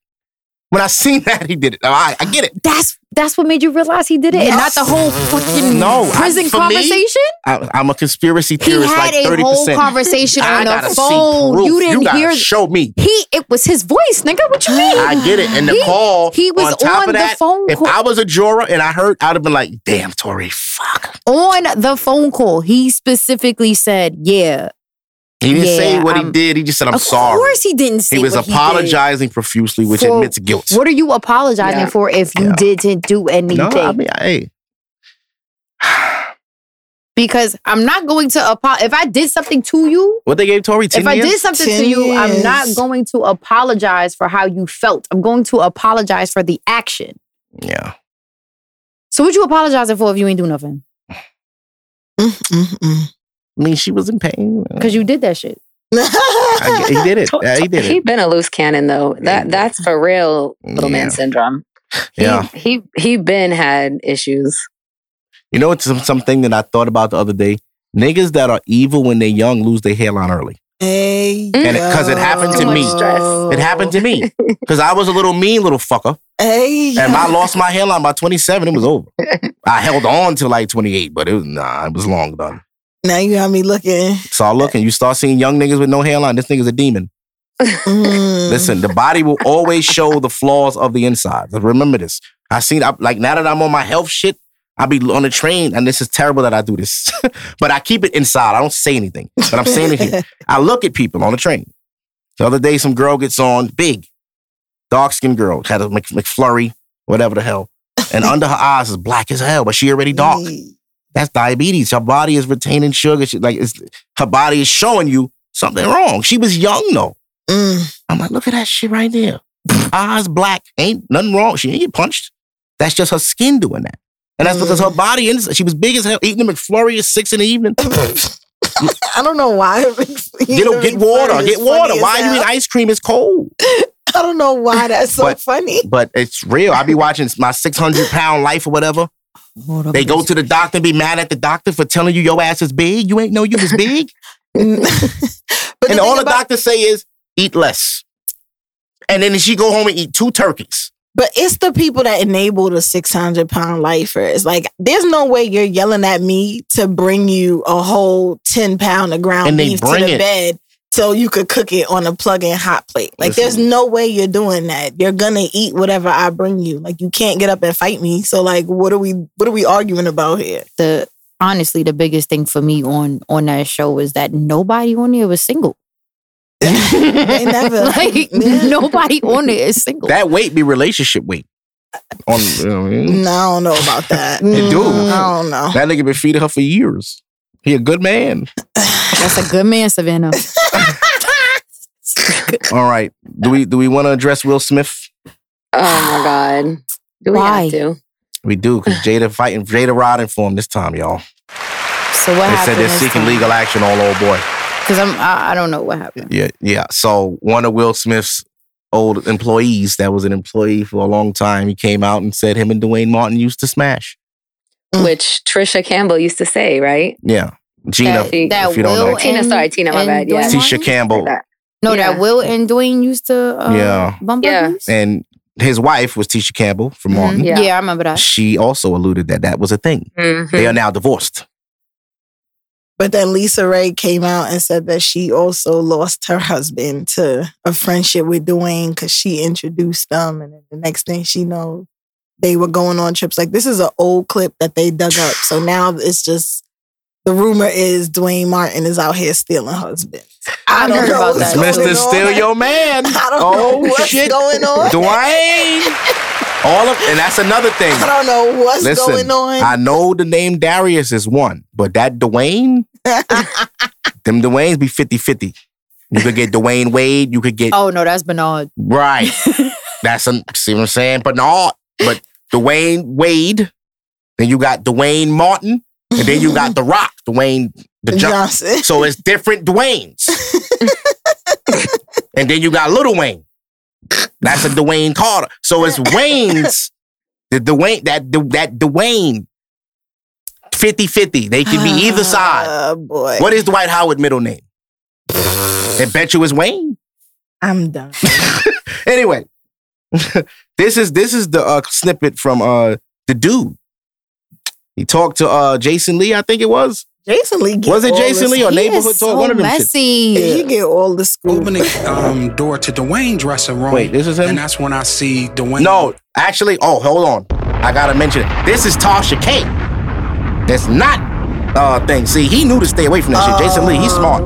When I seen that, he did it. All right, I get it. That's that's what made you realize he did it, and not the whole fucking No, I- prison for me, conversation. I, I'm a conspiracy he theorist, had like a 30%. whole conversation on the phone. You didn't gotta hear. Show me. he it was his voice, nigga. What you mean? I get it. And the He- call, he was on top on of the that, phone if call. I was a juror and I heard, I'd have been like, damn, Tory, fuck. on the phone call, he specifically said, "Yeah." He didn't Yeah, say what he um, did. He just said, I'm of sorry. Of course, he didn't say He was what did. apologizing profusely, which For- admits guilt. What are you apologizing Yeah. for if you Yeah. didn't do anything? No, I mean, hey. because I'm not going to apologize. If I did something to you, What they gave Tory 10 if I did something to you, I'm not going to apologize for how you felt. I'm going to apologize for the action. Yeah. So what you apologizing for if you ain't do nothing? Mm, mm, mm. I mean, she was in pain. Uh, because you did that shit. I, he did it. Yeah, he did it. He it. been a loose cannon though. That that's for real, little Yeah. man syndrome. He, Yeah. he he been had issues. You know, it's some, something that I thought about the other day. Niggas that are evil when they're young lose their hairline early. Hey, And 'cause it happened to me. stress. It happened to me because I was a little mean little fucker. Hey, And I lost my hairline by 27. It was over. I held on to like 28, but it was, nah, it was long done. Now you got me looking. Start looking. You start seeing young niggas with no hairline. This nigga's a demon. Mm. Listen, the body will always show the flaws of the inside. Remember this. I seen I, like now that I'm on my health shit, I be on the train, and this is terrible that I do this, but I keep it inside. I don't say anything, but I'm saying it here. I look at people on the train. The other day, some girl gets on, big, dark skinned girl, had a Mc, McFlurry, whatever the hell, and under her eyes is black as hell, but she already dark. That's diabetes. Her body is retaining sugar. She, like it's, her body is showing you something wrong. She was young though. Mm. I'm like, look at that shit right there. Eyes black. Ain't nothing wrong. She ain't get punched. That's just her skin doing that. And that's because her body, and she was big as hell, eating a McFlurry at six in the evening. I don't know why. Get, get water. Get water. Why are you eat ice cream? It's cold. I don't know why that's so But- funny. But it's real. I be watching my 600 pound life or whatever. They go to the doctor and be mad at the doctor for telling you your ass is big. You ain't know you was big. and the all the about- doctors say is eat less. And then she go home and eat two turkeys. But it's the people that enable the 600 pound lifers. Like, there's no way you're yelling at me to bring you a whole 10 pound of ground beef to the it. bed so you could cook it on a plug in hot plate. Like, Listen. there's no way you're doing that. You're gonna eat whatever I bring you. Like, you can't get up and fight me. So, like, what are we what are we arguing about here? The honestly, the biggest thing for me on on that show is that nobody on there was single. They never like nobody on there is single. That weight be relationship weight. Uh, on you know what I mean? No, I don't know about that. It do. I don't know. That nigga been feeding her for years. He a good man. That's a good man, Savannah. All right. Do we do we want to address Will Smith? Oh my god. Do we Why? have to? We do because Jada fighting Jada riding for him this time, y'all. So what They happened? said they're seeking legal action on old boy. Because I'm I, I don't know what happened. Yeah, yeah. So one of Will Smith's old employees that was an employee for a long time, he came out and said him and Duane Martin used to smash. Mm. Which Tisha Campbell used to say, right? Yeah. Gina, That, if you don't know. Will Tina, and- sorry, Tina, my and bad, yeah. Tisha Campbell, Like that. No, Yeah. that Will and Dwayne used to uh, Yeah. bump Yeah. uglies? and his wife was Tisha Campbell from Mhm. Martin. Yeah. Yeah. I remember that. She also alluded that that was a thing. Mhm. They are now divorced. But then LisaRaye came out and said that she also lost her husband to a friendship with Dwayne because she introduced them. And then the next thing she knows, they were going on trips. Like this is an old clip that they dug up. So now it's just the rumor is Duane Martin is out here stealing husbands. I I've don't heard know about what's that. going Mr. on. Still Your Man. I don't oh know what's shit. going on. Dwayne. All of and that's another thing. I don't know what's Listen, going on. I know the name Darius is one, but that Dwayne, them Dwaynes be 50-50. You could get Dwyane Wade, you could get Oh no, that's Bernard. right. That's a, see what I'm saying? But no, but Dwyane Wade, then you got Duane Martin, and then you got The Rock, Dwayne the Jump. Johnson. So it's different Dwaynes. and then you got Little Wayne. That's a Dwayne Carter. So it's Wayne's. The Dwayne that that Dwayne 50-50. They can be either side. Oh boy. What is Dwight Howard middle name? I bet you it's Wayne. I'm done. Anyway, this is this is the uh, snippet from uh the dude. He talked to uh Jason Lee, I think it was. Jason Lee. get Was it Jason the- Lee or Neighborhood is Talk? so One of them shit. messy. He get all the school. Open the um, door to Dwayne's dressing room. Wait, this is him? And that's when I see Dwayne. No, actually, oh, hold on. I gotta mention it. This is Tasha K. That's not uh thing. See, he knew to stay away from that shit. Jason Lee, he's smart.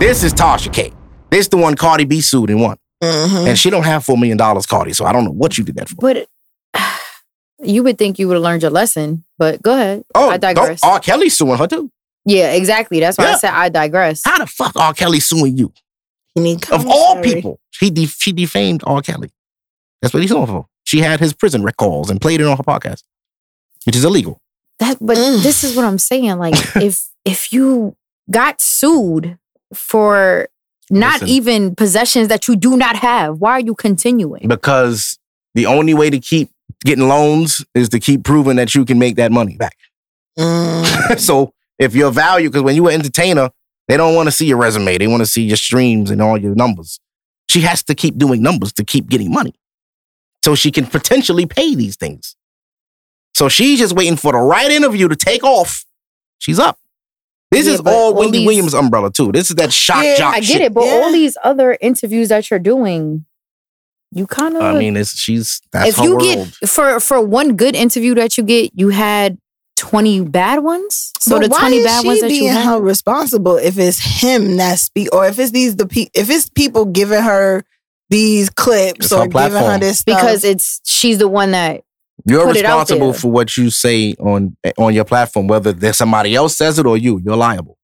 This is Tasha K. This the one Cardi B sued and won. Mhm. And she don't have four million dollars, Cardi. So I don't know what you did that for. But you would think you would have learned your lesson. But go ahead. Oh, I digress. R. Kelly suing her too. Yeah, exactly. That's why Yeah. I said I digress. How the fuck R. Kelly suing you? You need Of all people, she de- she defamed R. Kelly. That's what he's suing for. She had his prison records and played it on her podcast, which is illegal. That, but Mm. this is what I'm saying. Like, if if you got sued for not Listen. even possessions that you do not have, why are you continuing? because the only way to keep getting loans is to keep proving that you can make that money back. Mm. so if your value, because when you're an entertainer, they don't want to see your resume. They want to see your streams and all your numbers. She has to keep doing numbers to keep getting money. So she can potentially pay these things. So she's just waiting for the right interview to take off. She's up. This Yeah, is all all Wendy these- Williams' umbrella, too. This is that shock Yeah, jock I get shit. it, but Yeah. all these other interviews that you're doing, you kind of. I mean, it's she's that's if her you world. get for for one good interview that you get, you had twenty bad ones. So But the why twenty is bad she ones that you being had. held responsible if it's him that speak, or if it's these the pe- if it's people giving her these clips It's or her giving her this stuff. because it's she's the one that You're put it out responsible there. for what you say on on your platform, whether there's somebody else says it or you. You're liable.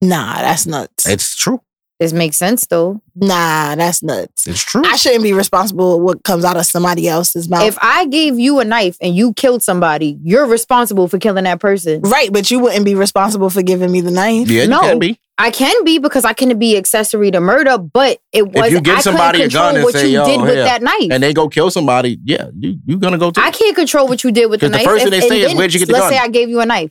nah, that's nuts. It's true. This makes sense though. nah, that's nuts. It's true. I shouldn't be responsible for what comes out of somebody else's mouth. If I gave you a knife and you killed somebody, you're responsible for killing that person. right, but you wouldn't be responsible for giving me the knife. yeah, you No. can be. I can be because I can be accessory to murder, but it was you give I somebody a couldn't gun and what say, you "Yo, did with here," that knife. And they go kill somebody. Yeah, you you gonna go. Too. I can't control what you did with the 'Cause the knife. The first thing they say is, "Where'd you get the gun? Let's say I gave you a knife,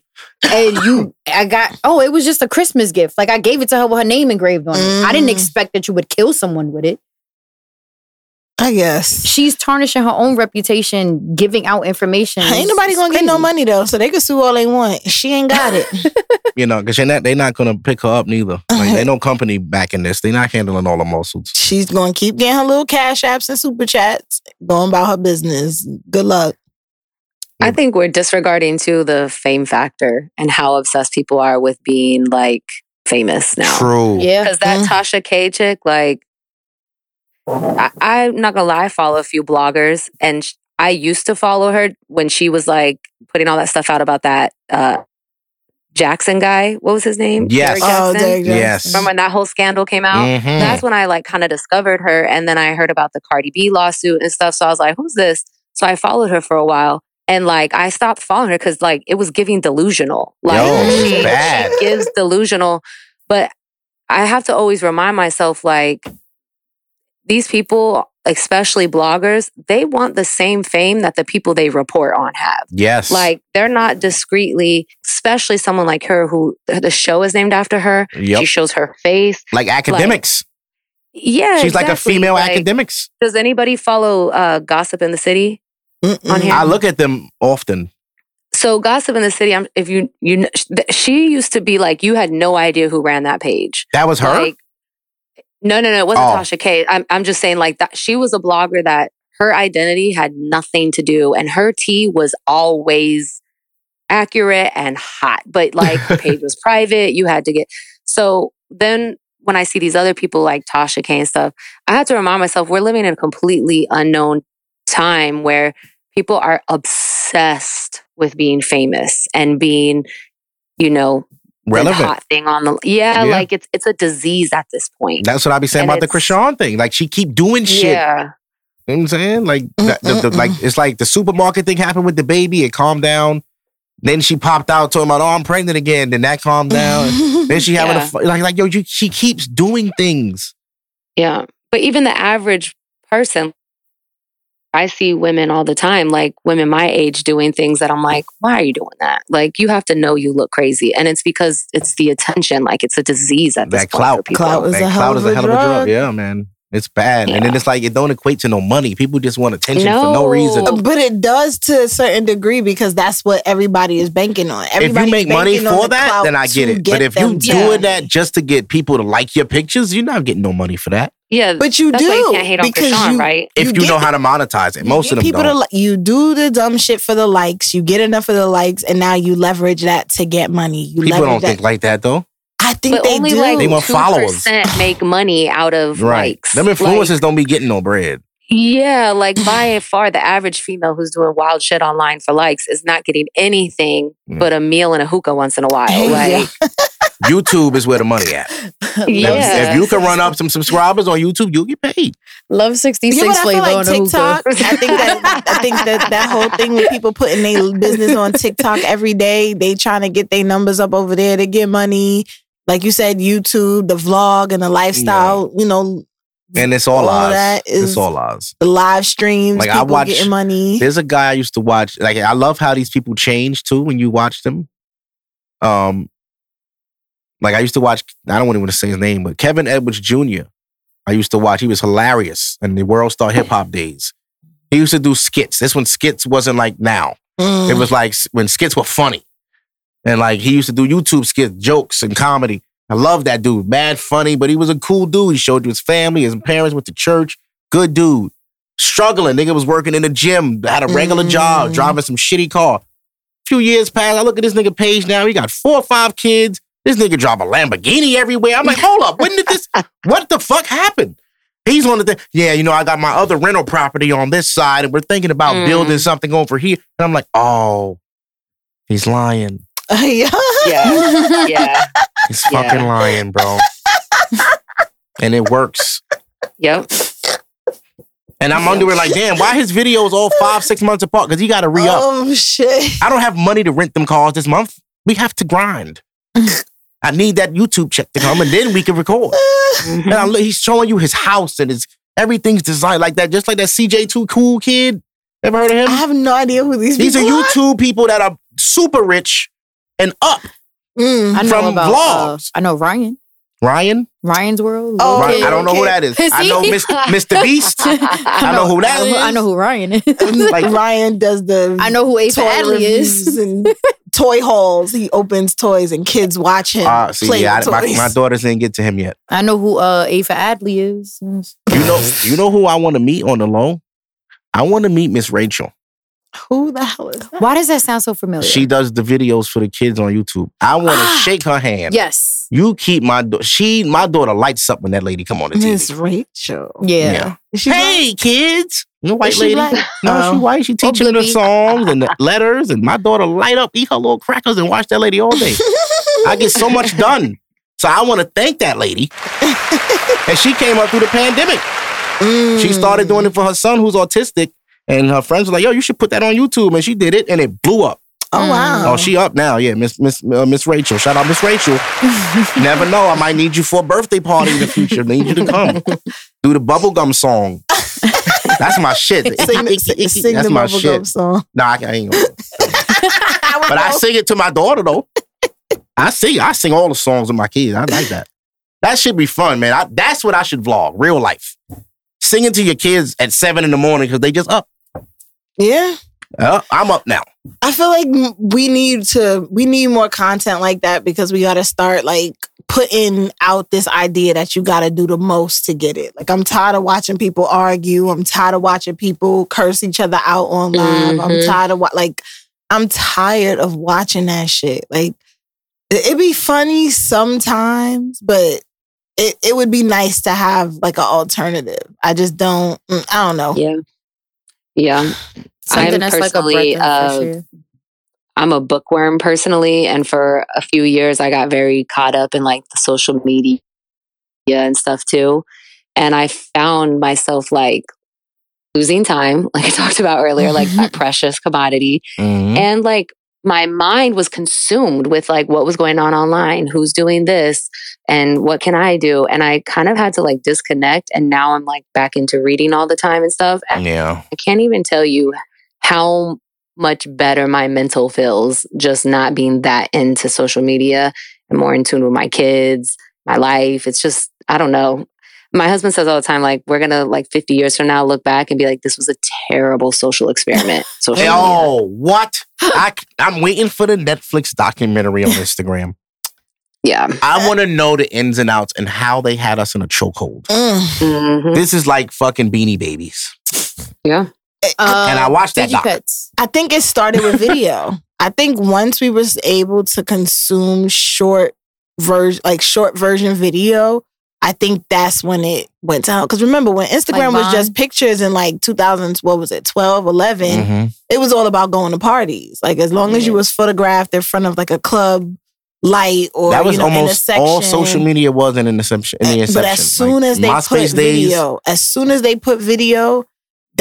and you, I got. Oh, it was just a Christmas gift. Like I gave it to her with her name engraved on it. I didn't Mm. expect that you would kill someone with it. I guess. She's tarnishing her own reputation, giving out information. Ain't nobody gonna get no money though, so they can sue all they want. She ain't got it. You know, because they're not they're not gonna pick her up neither. Like they no company backing this. They're not handling all the lawsuits. She's gonna keep getting her little cash apps and super chats, going about her business. Good luck. I think we're disregarding too the fame factor and how obsessed people are with being like famous now. True. Yeah. Because that Mm. Tasha K chick, like, I, I'm not gonna lie, I follow a few bloggers, and sh- I used to follow her when she was like putting all that stuff out about that uh, Jaxn guy. What was his name? Yes. Derrick Oh, Jaxn. Yes. From when that whole scandal came out. Mhm. That's when I like kind of discovered her, and then I heard about the Cardi B lawsuit and stuff. So I was like, "Who's this?" So I followed her for a while, and like I stopped following her because like it was giving delusional. Like Yo, she, bad. she gives delusional, but I have to always remind myself like these people, especially bloggers, they want the same fame that the people they report on have. Yes. Like they're not discreetly, especially someone like her who the show is named after her. Yep. She shows her face. like Akademiks. Yeah, She's like a female Like, Akademiks. Does anybody follow uh, Gossip in the City? Mm-mm. On. I look at them often. So gossip in the city. I'm, if you you she used to be like you had no idea who ran that page. That was her. Like, no, no, no. It wasn't Oh. Tasha K. I'm I'm just saying like that. She was a blogger that her identity had nothing to do, and her tea was always accurate and hot. But like her page was private. You had to get so then. When I see these other people like Tasha K and stuff, I had to remind myself we're living in a completely unknown time where people are obsessed with being famous and being, you know, the Relevant. hot thing on the yeah, Yeah. like it's it's a disease at this point. That's what I be saying And about the it's- Chrisean thing. Like she keep doing shit. Yeah, You know what I'm saying? Like, the, the, the- like it's like the supermarket thing happened with the baby. It calmed down. Then she popped out talking about, "Oh, I'm pregnant again." Then that calmed down. then she having Yeah. a fu- like, like yo, you, she keeps doing things. yeah. But even the average person, I see women all the time, like women my age, doing things that I'm like, why are you doing that? Like you have to know you look crazy, and it's because it's the attention. Like it's a disease at this That point for clout, people. Clout is that a hell clout of is a a hell of a drug. drug. Yeah, man, it's bad. And then it's like it don't equate to no money. People just want attention for no reason. But it does to a certain degree because that's what everybody is banking on. if you make money for the that, then I get to it. But if you them doing that just to get people to like your pictures, you're not getting no money for that. Yeah, but you that's do why you can't hate on because Chrisean, you, right? If you, get know the- how to monetize it, most of them people don't. to you do the dumb shit for the likes. You get enough of the likes, and now you leverage that to get money. You People don't that. think like that though. I think But they only do. like They want 2% followers. make money out of Right. likes. Them Like, influencers don't be getting no bread. Yeah, like by far, the average female who's doing wild shit online for likes is not getting anything Mm. but a meal and a hookah once in a while. Yeah. Like, YouTube is where the money at. yeah. If you can run up some subscribers on YouTube, you'll get paid. Love 66 Yeah, but I feel flavor like on. TikTok. I think that I think that that whole thing with people putting their business on TikTok every day, they trying to get their numbers up over there to get money. Like you said, YouTube, the vlog, and the lifestyle. You know, And it's all, All lies. that is- it's all lies. the live streams, Like, I people watch- getting money. There's a guy I used to watch. Like I love how these people change too when you watch them. Um, like I used to watch. I don't even want to say his name, but Kevin Edwards Jr. I used to watch. He was hilarious in the World Star Hip Hop days. He used to do skits. This when skits wasn't like now. Mm. It was like when skits were funny. And like he used to do YouTube skits, jokes, and comedy. I love that dude. Mad funny, but he was a cool dude. He showed you his family, his parents went to church. Good dude. Struggling. Nigga was working in the gym, had a regular job, Mm. driving some shitty car. A Few years passed. I look at this nigga page now. He got four or five kids. This nigga drive a Lamborghini everywhere. I'm like, hold up. When did this, what the fuck happened? He's on the thing. Yeah, you know, I got my other rental property on this side, and we're thinking about Mm. building something over here. And I'm like, oh, he's lying. yeah. yeah, yeah, He's Yeah. fucking lying, bro. and it works. yep. And I'm under it like, damn, why his videos all five, six months apart? Because he got to re up. Oh shit. I don't have money to rent them cars this month. We have to grind. I need that YouTube check to come, and then we can record. And I, look- he's showing you his house and his everything's designed like that, just like that CJ2 cool kid. Ever heard of him? I have no idea who these These are people are. YouTube people that are super rich and up. Mm. I know From about, uh, vlogs. I know Ryan. Ryan, Ryan's World. Oh, Lil' Ryan Kid. I don't know who that is. Is I know Mr. Mr. Beast. I know who that I know, is. I know who Ryan is. Like- Ryan does the I know who Ava toy Adley is. and toy hauls. He opens toys and kids watch him Uh, see, play yeah, with I, my, toys. my daughters didn't get to him yet. I know who uh A for Adley is. You know, you know who I want to meet on the low? I want to meet Miss Rachel. Who the hell is that? Why does that sound so familiar? She does the videos for the kids on YouTube. I want to Ah. shake her hand. yes. You keep my da- she my daughter lights up when that lady come on the Miss TV. Rachel. Yeah. Yeah. Is she Hey kids, no white Is she lady. black? No, Oh. she white. She teaching the songs and the letters, and my daughter light up, eat her little crackers, and watch that lady all day. I get so much done. So I want to thank that lady. and she came up through the pandemic. She Mm. started doing it for her son who's autistic. And her friends were like, yo, you should put that on YouTube. And she did it and it blew up. Oh wow. Oh, she up now. Yeah, Miss Miss uh, Miss Rachel. Shout out Miss Rachel. Never know. I might need you for a birthday party in the future. Need you to come. Do the bubblegum song. That's my shit. Sing sing That's the my bubblegum shit. song. Nah, I, I ain't gonna. But I sing it to my daughter though. I sing. I sing all the songs with my kids. I like that. That should be fun, man. I, that's what I should vlog. Real life. Singing to your kids at seven in the morning because they just up. Yeah. Uh, I'm up now. I feel like we need to we need more content like that because we got to start like putting out this idea that you got to do the most to get it. Like I'm tired of watching people argue. I'm tired of watching people curse each other out on live. I'm Mhm. tired of what like I'm tired of watching that shit. Like it- it'd be funny sometimes, but it, it would be nice to have like an alternative. I just don't mm, I don't know. Yeah. Yeah. Something I'm that's like a personally, uh, fresh. I'm a bookworm personally, and for a few years, I got very caught up in like the social media and stuff too. And I found myself like losing time, like I talked about earlier, like that precious commodity. Mhm. And like my mind was consumed with like what was going on online, who's doing this, and what can I do? And I kind of had to like disconnect. And now I'm like back into reading all the time and stuff. And Yeah. I can't even tell you how much better my mental feels just not being that into social media and more in tune with my kids, my life. It's just, I don't know. My husband says all the time, like, we're gonna like 50 years from now look back and be like, this was a terrible social experiment. Social Hey, oh, what? I, am waiting for the Netflix documentary on Instagram. Yeah. I want to know the ins and outs and how they had us in a chokehold. Mm. Mhm. This is like fucking Beanie Babies. Yeah. Uh, and I watched that doc. I think it started with video. I think once we was able to consume short version, like short version video, I think that's when it went down. Because remember, when Instagram was just pictures in like 2000s, what was it, 12, 11, Mhm. it was all about going to parties. Like as long as you was photographed in front of like a club light or That was you know, in a almost section. all social media was in an inception. In the inception. But as soon Like, as they MySpace put days, video, as soon as they put video,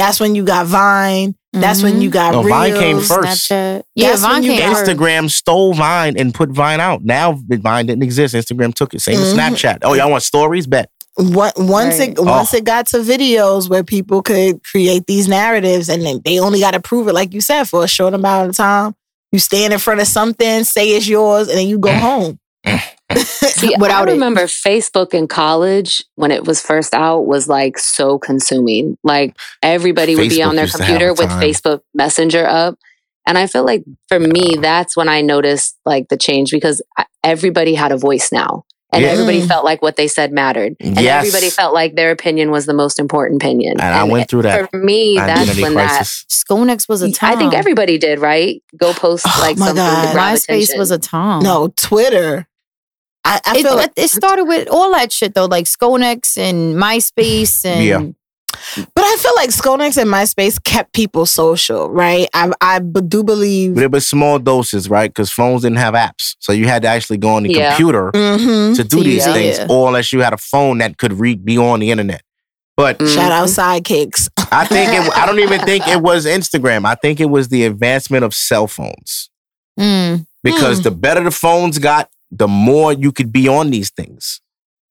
that's when you got Vine. That's when Mhm. you got No, Vine came first. Snapchat. Yeah, That's when Vine you came got- first. Instagram stole Vine and put Vine out. Now Vine didn't exist. Instagram took it. Same Mhm. as Snapchat. Oh, y'all want stories? Bet. One- once Right. it once Oh. it got to videos where people could create these narratives and then they only got to prove it like you said for a short amount of time you stand in front of something say it's yours and then you go home See, Without I it. remember Facebook in college when it was first out was like so consuming. Like everybody would be on their used to have computer a with. Facebook Messenger up. And I feel like for me, that's when I noticed like the change because everybody had a voice now. And Yeah. everybody felt like what they said mattered. And Yes. everybody felt like their opinion was the most important opinion. And I went through that For me, that's when crisis. Sconex was a time. I think everybody did, right? Go post Oh like my something God. to grab MySpace was a time. no twitter i, I it, feel like it started with all that shit though, like Sconex and MySpace and Yeah. but i feel like sconex and myspace kept people social right i, I b- do believe But it was small doses, right? Because phones didn't have apps. So you had to actually go on the Yeah. computer Mhm. to do To these use it, things, yeah. or unless you had a phone that could re- be on the internet. But Mhm. shout out sidekicks I think it, I don't even think it was Instagram. I think it was the advancement of cell phones. Mm. Because Hmm. the better the phones got, the more you could be on these things.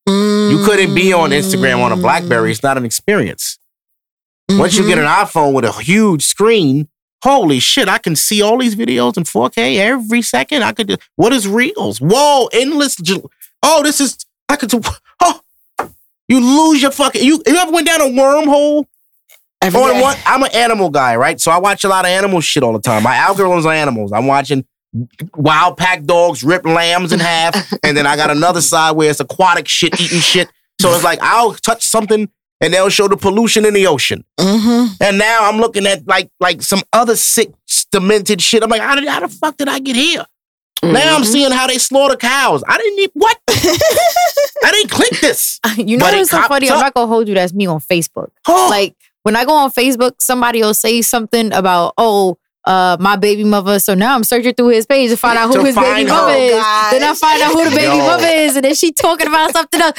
You couldn't be on Instagram on a BlackBerry. It's not an experience. Once you get an mm-hmm. iPhone with a huge screen, holy shit, I can see all these videos in 4K every second. I could do, what is Reels? Whoa, endless. Oh, this is, I could do, oh, you lose your fucking, you, you ever went down a wormhole? Every On day. what? I'm an animal guy, right? So I watch a lot of animal shit all the time. My algorithms are animals. I'm watching wild pack dogs rip lambs in half, and then I got another side where it's aquatic shit eating shit. So it's like I'll touch something and they'll show the pollution in the ocean. Mhm. And now I'm looking at like like some other sick, demented shit. I'm like, how, did, how the fuck did I get here? Now I'm Mhm. seeing how they slaughter cows. I didn't need what? I didn't click this. You know what's so funny? I'm not gonna hold you. That's me on Facebook. Like when I go on Facebook, somebody will say something about, oh, uh, my baby mother. So now I'm searching through his page to find out who To his baby mother her. is. Oh, Then I find out who the baby Yo. mother is, and then she talking about something else.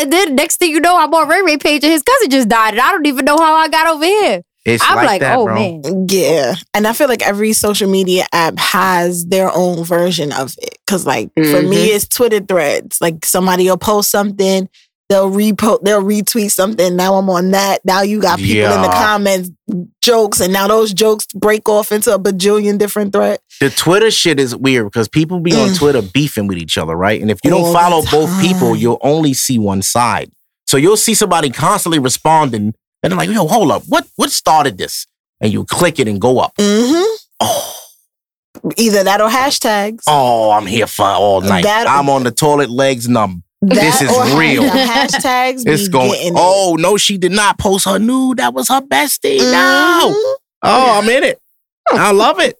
And then next thing you know, I'm on Ray Ray page, and his cousin just died, and I don't even know how I got over here. it's I'm like, that, oh bro. man, Yeah. And I feel like every social media app has their own version of it. Cause like for Mm-hmm. me, it's Twitter threads. Like somebody will post something, they'll repost, they'll retweet something. Now I'm on that. Now you got people in the comments jokes, and now those jokes break off into a bajillion different threads. The Twitter shit is weird because people be on Mm. Twitter beefing with each other, right? And if you All don't follow both people, you'll only see one side. So you'll see somebody constantly responding, and they're like, "Yo, hold up, what what started this?" And you click it and go up. Mm-hmm. Oh, Either that or hashtags. Oh, I'm here for all night. That- I'm on the toilet, legs numb. That this is or real. hashtags. It's be going. getting it. Oh no, she did not post her nude. That was her bestie. No. Mhm. Oh, I'm in it. I love it.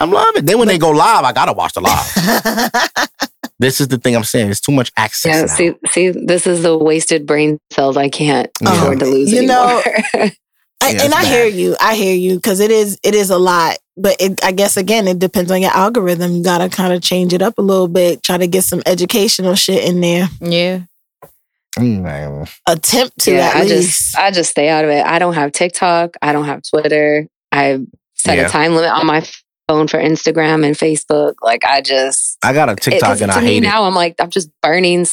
I'm loving it. Then when they go live, I gotta watch the live. This is the thing I'm saying. It's too much access. Yeah, now. see, see, this is the wasted brain cells I can't Yeah. afford to lose You know, anymore. I, Yeah, and it's I hear you. I hear you because it is it is a lot. But it, I guess again, it depends on your algorithm. You gotta kind of change it up a little bit. Try to get some educational shit in there. Yeah. Mm, man. Attempt to yeah, at I least. just I just stay out of it. I don't have TikTok. I don't have Twitter. I set Yeah. a time limit on my phone for Instagram and Facebook. Like I just I got a it, and to I me hate it. now. I'm like I'm just burning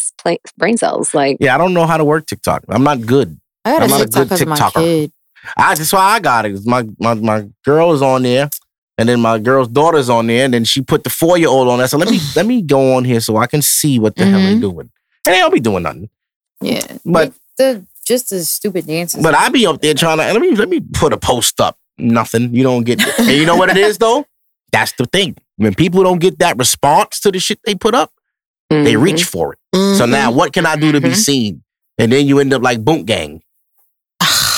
brain cells. Like Yeah, I don't know how to work TikTok. I'm not good. I got I'm a not a TikTok good because my TikToker. kid. I that's why I got it. My my my girl is on there, and then my girl's daughter's on there, and then she put the four year old on there. So let me let me go on here so I can see what the hell they're doing. And they don't be doing nothing. Yeah. But the just the stupid dances. but I be up there trying to let me let me put a post up. Nothing. You don't get and you know what it is though? That's the thing. When people don't get that response to the shit they put up, they mhm. reach for it. So Mhm. now what can I do to be Mhm. seen? And then you end up like Boot Gang.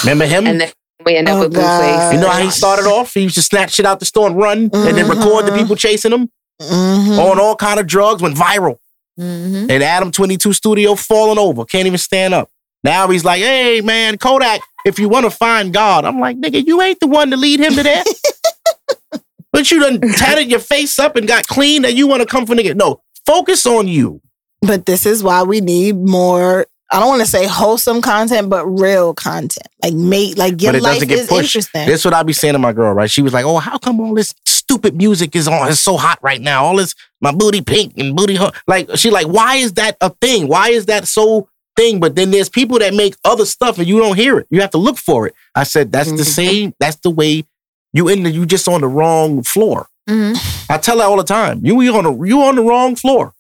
Remember him? and then we end up Oh, with God. Blueface. You know how he started off? He used to snatch shit out the store and run, and then record the people chasing him Mhm. on all kind of drugs. Went viral, hmm and Adam Twenty Two Studio falling over, can't even stand up. Now he's like, "Hey man, Kodak, if you want to find God, I'm like, nigga, you ain't the one to lead him to that. but you done tatted your face up and got clean, and you want to come for nigga? No, focus on you. But this is why we need more. I don't want to say wholesome content, but real content. Like make like your life is pushed. interesting. This is what I be saying to my girl, right? She was like, "Oh, how come all this stupid music is on? It's so hot right now. All this my booty pink and booty hot. like." She like, "Why is that a thing? Why is that so thing?" But then there's people that make other stuff and you don't hear it. You have to look for it. I said, "That's the Mhm. same. That's the way you in. The, you just on the wrong floor." hmm I tell her all the time, "You you on the you on the wrong floor.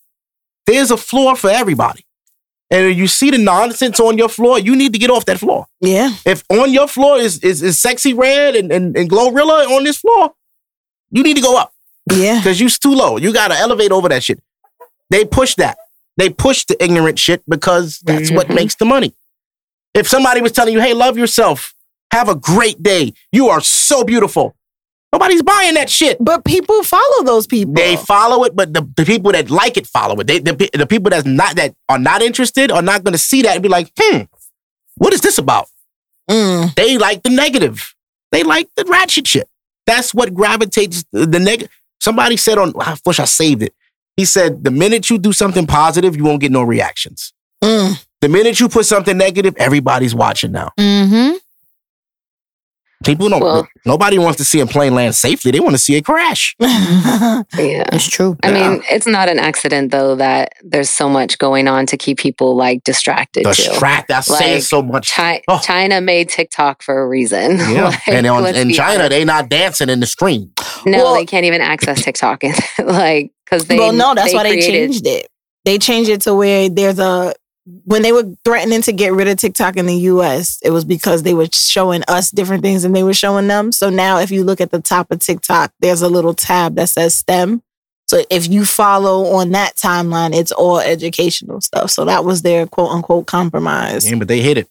There's a floor for everybody." And you see the nonsense on your floor, you need to get off that floor yeah. if on your floor is is, is Sexyy Red and, and, and glorilla on this floor, you need to go up Yeah. because you's too low. You gotta elevate over that shit. They push that. They push the ignorant shit because that's what Mhm. makes the money. If somebody was telling you, hey, love yourself, have a great day, you are so beautiful. Nobody's buying that shit. But people follow those people. They follow it, but the, the people that like it follow it. They, the, the people that's not that are not interested are not going to see that and be like, hmm, what is this about? Mm. They like the negative. They like the ratchet shit. That's what gravitates the, negative. Somebody said on, I wish I saved it. He said, the minute you do something positive, you won't get no reactions. Mm. The minute you put something negative, everybody's watching now. hmm People don't, Well- nobody wants to see a plane land safely. They want to see it crash. Yeah. It's true. I Yeah. mean, it's not an accident though that there's so much going on to keep people like distracted too. Distract. I say it Like, so much. Chi- Oh. China made TikTok for a reason. Yeah. Like, and on, in China, honest. they not dancing in the stream. no, Well- they can't even access TikTok, like because they. well, no, that's why they changed it. They changed it to where there's a when they were threatening to get rid of TikTok in the US, it was because they were showing us different things than they were showing them. So now if you look at the top of TikTok, there's a little tab that says STEM. So if you follow on that timeline, it's all educational stuff. So that was their quote unquote compromise. Yeah, but they hit it.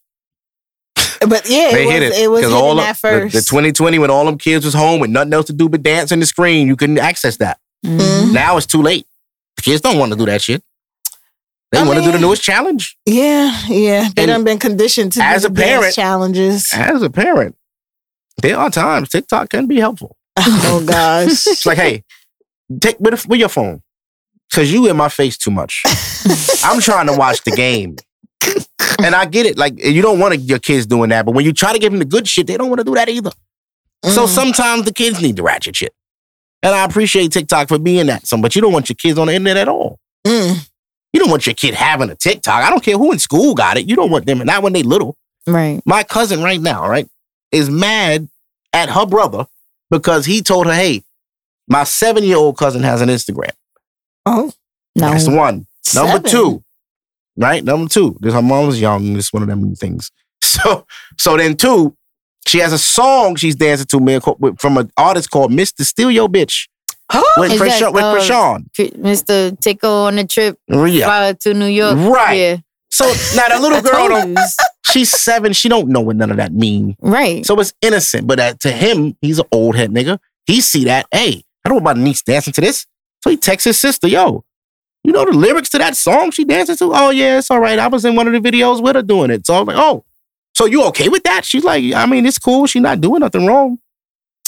But yeah, They it was, hit it. it was all of- at first. The, the 2020, when all them kids was home with nothing else to do but dance in the screen, you couldn't access that. Mhm. Now it's too late. The kids don't want to do that shit. They want to do the newest challenge. Yeah, yeah. They And done been conditioned to as do a the parent- challenges. As a parent, there are times TikTok can be helpful. oh gosh. It's like, hey, take with, with your phone. Cause you in my face too much. I'm trying to watch the game. And I get it. Like you don't want your kids doing that, but when you try to give them the good shit, they don't want to do that either. So Mm. sometimes the kids need the ratchet shit. And I appreciate TikTok for being that. Some, but you don't want your kids on the internet at all. Mm. You don't want your kid having a TikTok. I don't care who in school got it. You don't want them, not when they little. Right. My cousin right now, right, is mad at her brother because he told her, hey, my seven year old cousin has an Instagram. Oh, No. That's one. Number two, right? Number two, this her mom was young. It's one of them things. So, so then two, she has a song she's dancing to me from an artist called Mr. Steal Your Bitch. With Is that. With uh, Chrisean. Mr. Tickle on the trip Yeah. to New York. Right. Yeah. So now the little girl don't. She's seven. She don't know what none of that mean. Right. So it's innocent. But uh, to him, he's an old head nigga. He see that. Hey, I don't want my niece dancing to this. So he texts his sister, "Yo, you know the lyrics to that song she dances to? Oh yeah, it's all right. I was in one of the videos with her doing it. So I'm like, oh, so you okay with that? She's like, I mean, it's cool. She's not doing nothing wrong.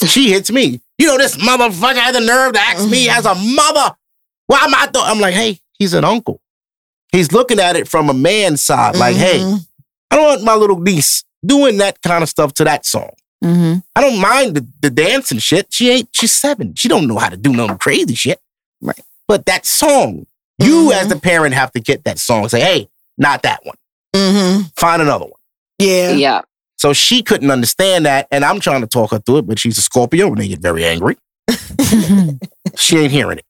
She hits me. You know, this motherfucker had the nerve to ask me as a mother. Why am I? Th-? I'm like, hey, he's an uncle. He's looking at it from a man's side. Like, hey, Mhm. I don't want my little niece doing that kind of stuff to that song. Mm-hmm. I don't mind the, the dance and shit. She ain't, she's seven. She don't know how to do no crazy shit. Right. But that song, you Mhm. as the parent have to get that song. Say, hey, not that one. Mhm. Find another one. Yeah. Yeah. So she couldn't understand that. And I'm trying to talk her through it, but she's a Scorpio and they get very angry. She ain't hearing it.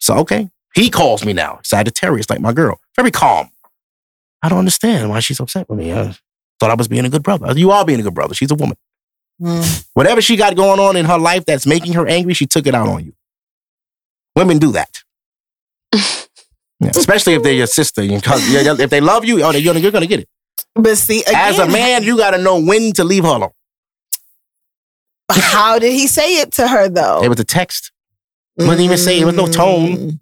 So, okay. He calls me now. Sagittarius, like my girl. Very calm. I don't understand why she's upset with me. I thought I was being a good brother. You are being a good brother. She's a woman. Mm. Whatever she got going on in her life that's making her angry, she took it out on you. Women do that. Yeah, especially if they're your sister. and cous- yeah, yeah, If they love you, oh, you're you're gonna get it. But see, again, As a man, you gotta know when to leave her alone. how did he say it to her though? It was a text, wasn't even saying- it was no tone. Mm.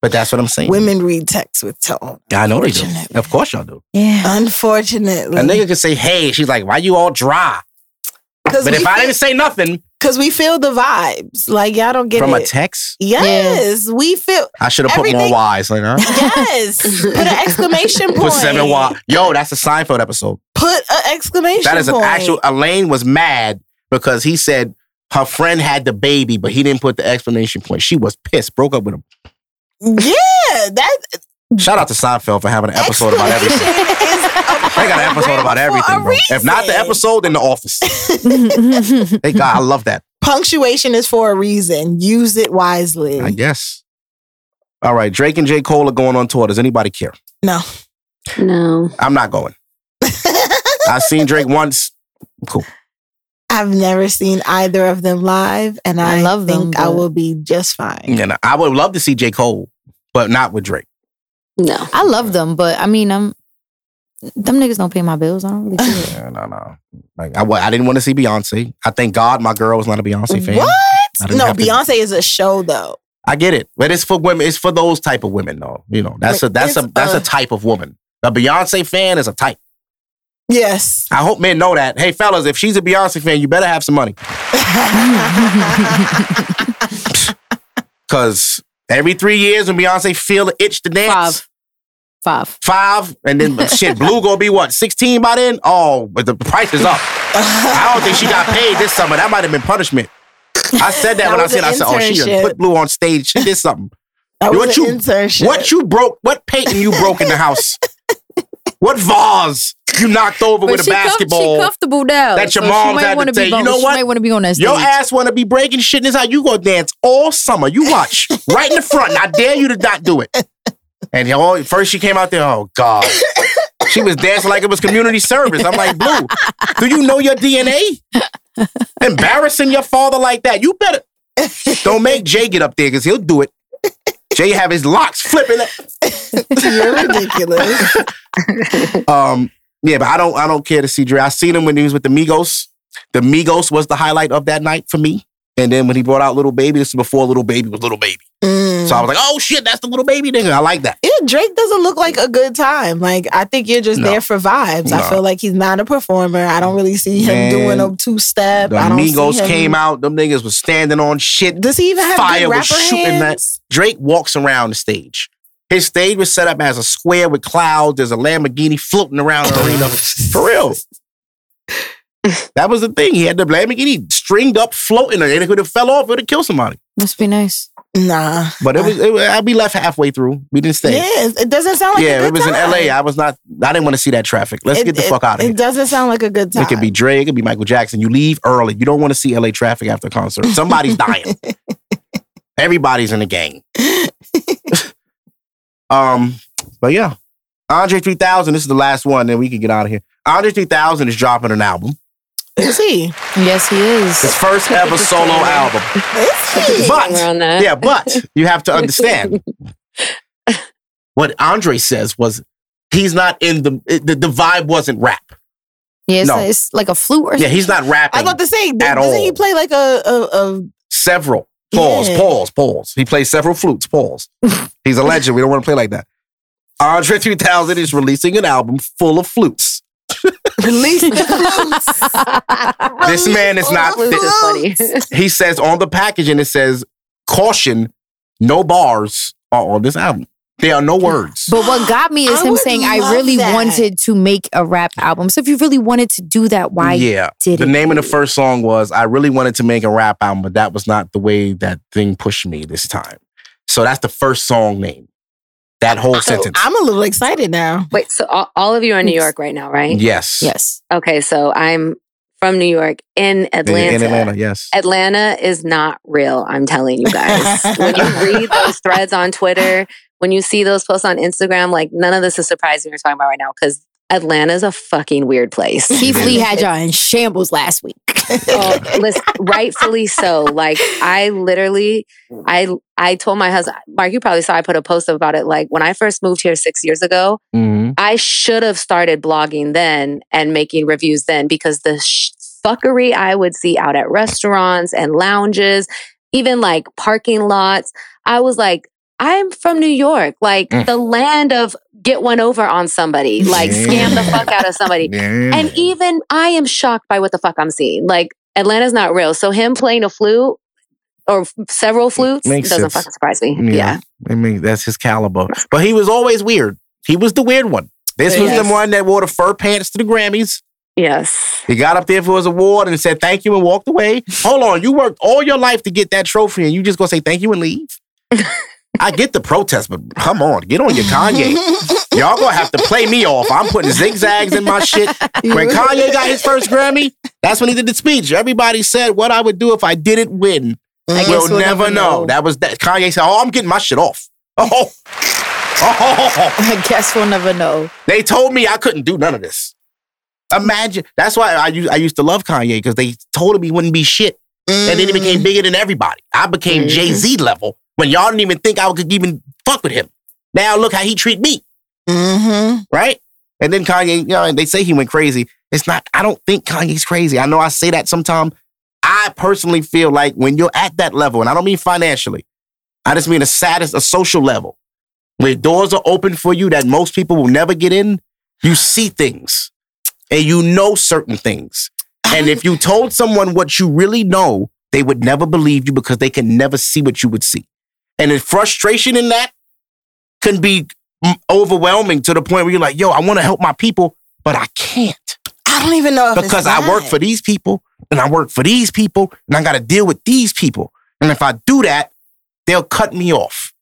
but that's what I'm saying. Women read text with tone. I know they do. Unfortunately. Of course y'all do. yeah. Unfortunately, A nigga could say, hey, she's like, why you all dry? But if I didn't say nothing, because we feel the vibes. Like y'all don't get it. from it. a text, yes, we feel. I should have put more Y's. Like, huh? Yes, put an exclamation point. Put seven Y. Yo, that's a Seinfeld episode. Put an exclamation. That is an point. actual. Elaine was mad because he said her friend had the baby, but he didn't put the explanation point. She was pissed, broke up with him. Yeah, that Shout out to Seinfeld for having an episode about everything. explanation is a They got an episode about everything, bro. If not the episode, then the office. They got. I love that. Punctuation is for a reason. Use it wisely. I guess. All right, Drake and J. Cole are going on tour. Does anybody care? no. No. I'm not going. I've seen Drake once. Cool. I've never seen either of them live, and I, I love them, think I will be just fine. And I would love to see J. Cole, but not with Drake. No. I love them, but I mean, I'm them niggas don't pay my bills. I don't really care. Yeah, no, no. Like I, wa- I didn't want to see Beyonce. I thank God my girl was not a Beyonce fan. What? No, have to- Beyonce is a show though. I get it, but it's for women. It's for those type of women, though. You know, that's a that's a that's uh, a type of woman. A Beyonce fan is a type. Yes. I hope men know that. Hey, fellas, if she's a Beyonce fan, you better have some money. Because every three years when Beyonce feel the itch to dance, Five. Five. five, and then shit, Blue gonna be what, 16 by then? Oh, but the price is up. I don't think she got paid this summer. That might have been punishment. I said that, That when I said, I said, oh, she done put Blue on stage. She did something. That What was you- internship. What you broke, what painting you broke in the house? what vase you knocked over with a she basketball? she comfortable now. that your so moms she might had to say, you know she what? might want to be on that stage. Your ass want to be breaking shit. This is how you gonna dance all summer. You watch right in the front. And I dare you to not do it. And he, oh, first she came out there. Oh God, she was dancing like it was community service. I'm like, Blue, do you know your DNA? Embarrassing your father like that. You better don't make Jay get up there because he'll do it. Jay have his locks flipping. You're ridiculous. Um, yeah, but I don't I don't care to see Dre. I seen him when he was with the Migos. The Migos was the highlight of that night for me. And then when he brought out Lil Baby, this is before Lil Baby was Lil Baby. Mm. So I was like, oh shit, that's the Little Baby nigga. I like that. yeah, Drake doesn't look like a good time. Like I think you're just No. there for vibes. No. I feel like he's not a performer. I don't really see him Man, doing a two step. The I don't Migos him. came out, them niggas was standing on shit. Does he even have Fire was shooting that. hands? Drake walks around the stage. His stage was set up as a square with clouds. There's a Lamborghini floating around the arena. For real. That was the thing. He had the Lamborghini stringed up, floating, and it could have fell off. It would have killed somebody. Must be nice. Nah. But it was, it was I'd be left halfway through. We didn't stay. Yes, it doesn't sound like a yeah, good it was in. LA. I was not. I didn't want to see that traffic. Let's It- get the it- fuck out of It here. doesn't sound like a good time. It could be Dre. It could be Michael Jackson. You leave early. You don't want to see LA traffic after a concert. Somebody's dying. Everybody's in the gang. um, but yeah, Andre 3000. This is the last one. Then we can get out of here. Andre 3000 is dropping an album. Is he? Yes, he is. His first ever solo album. Is he? But yeah, but you have to understand what Andre says was he's not in the the, the vibe wasn't rap. Yeah, it's, No. it's like a flute or Yeah, he's not rapping. I was about to say, At doesn't he play like a a, a several pause, Yeah. pause, pause. He plays several flutes. Pause. He's a legend. We don't want to play like that. Andre 3000 is releasing an album full of flutes. release the flutes? This man is not- the This is funny. He says on the packaging, it says, caution, no bars are on this album. There are no words. But what got me is I him saying, I really that. wanted to make a rap album. So if you really wanted to do that, why yeah. did The it? name of the first song was I really wanted to make a rap album, but that was not the way that thing pushed me this time. So that's the first song name. That whole So sentence. I'm a little excited now. Wait, so all, all of you are in New York right now, right? yes. Yes. Okay, so I'm from New York in Atlanta. In Atlanta, yes. Atlanta is not real, I'm telling you guys. when you read those threads on Twitter, when you see those posts on Instagram, like none of this is surprising we're talking about right now because Atlanta's a fucking weird place. Keith Lee had y'all in shambles last week. oh, listen, rightfully so. Like I literally, I I told my husband, Mark, you probably saw I put a post up about it. Like when I first moved here six years ago, Mhm. I should have started blogging then and making reviews then because the sh- fuckery I would see out at restaurants and lounges, even like parking lots, I was like, I'm from New York, like Mm. the land of get one over on somebody, like scam the fuck out of somebody. Yeah. And even I am shocked by what the fuck I'm seeing. Like Atlanta's not real. So him playing a flute or several flutes doesn't sense. fucking surprise me. Yeah. Yeah. I mean, that's his caliber. But he was always weird. He was the weird one. This was Yes. the one that wore the fur pants to the Grammys. Yes. He got up there for his award and said thank you and walked away. Hold on, you worked all your life to get that trophy and you just gonna say thank you and leave? I get the protest, but come on, get on your Kanye. Y'all gonna have to play me off. I'm putting zigzags in my shit. When Kanye got his first Grammy, that's when he did the speech. Everybody said what I would do if I didn't win. I guess We'll, never know. That was that. Kanye said, "Oh, I'm getting my shit off." Oh, oh, I guess we'll never know. they told me I couldn't do none of this. Imagine. That's why I used I used to love Kanye because they told him he wouldn't be shit, and then he became bigger than everybody. I became Mhm. Jay Z level when y'all didn't even think I could even fuck with him. Now look how he treat me, Mm-hmm. right? And then Kanye, you know, they say he went crazy. It's not. I don't think Kanye's crazy. I know I say that sometimes. I personally feel like when you're at that level, and I don't mean financially, I just mean a status, a social level, where doors are open for you that most people will never get in. You see things, and you know certain things. And if you told someone what you really know, they would never believe you because they can never see what you would see. And the frustration in that can be overwhelming to the point where you're like, yo, I want to help my people, but I can't I don't even know because I work for these people and I work for these people and I got to deal with these people. And if I do that, they'll cut me off.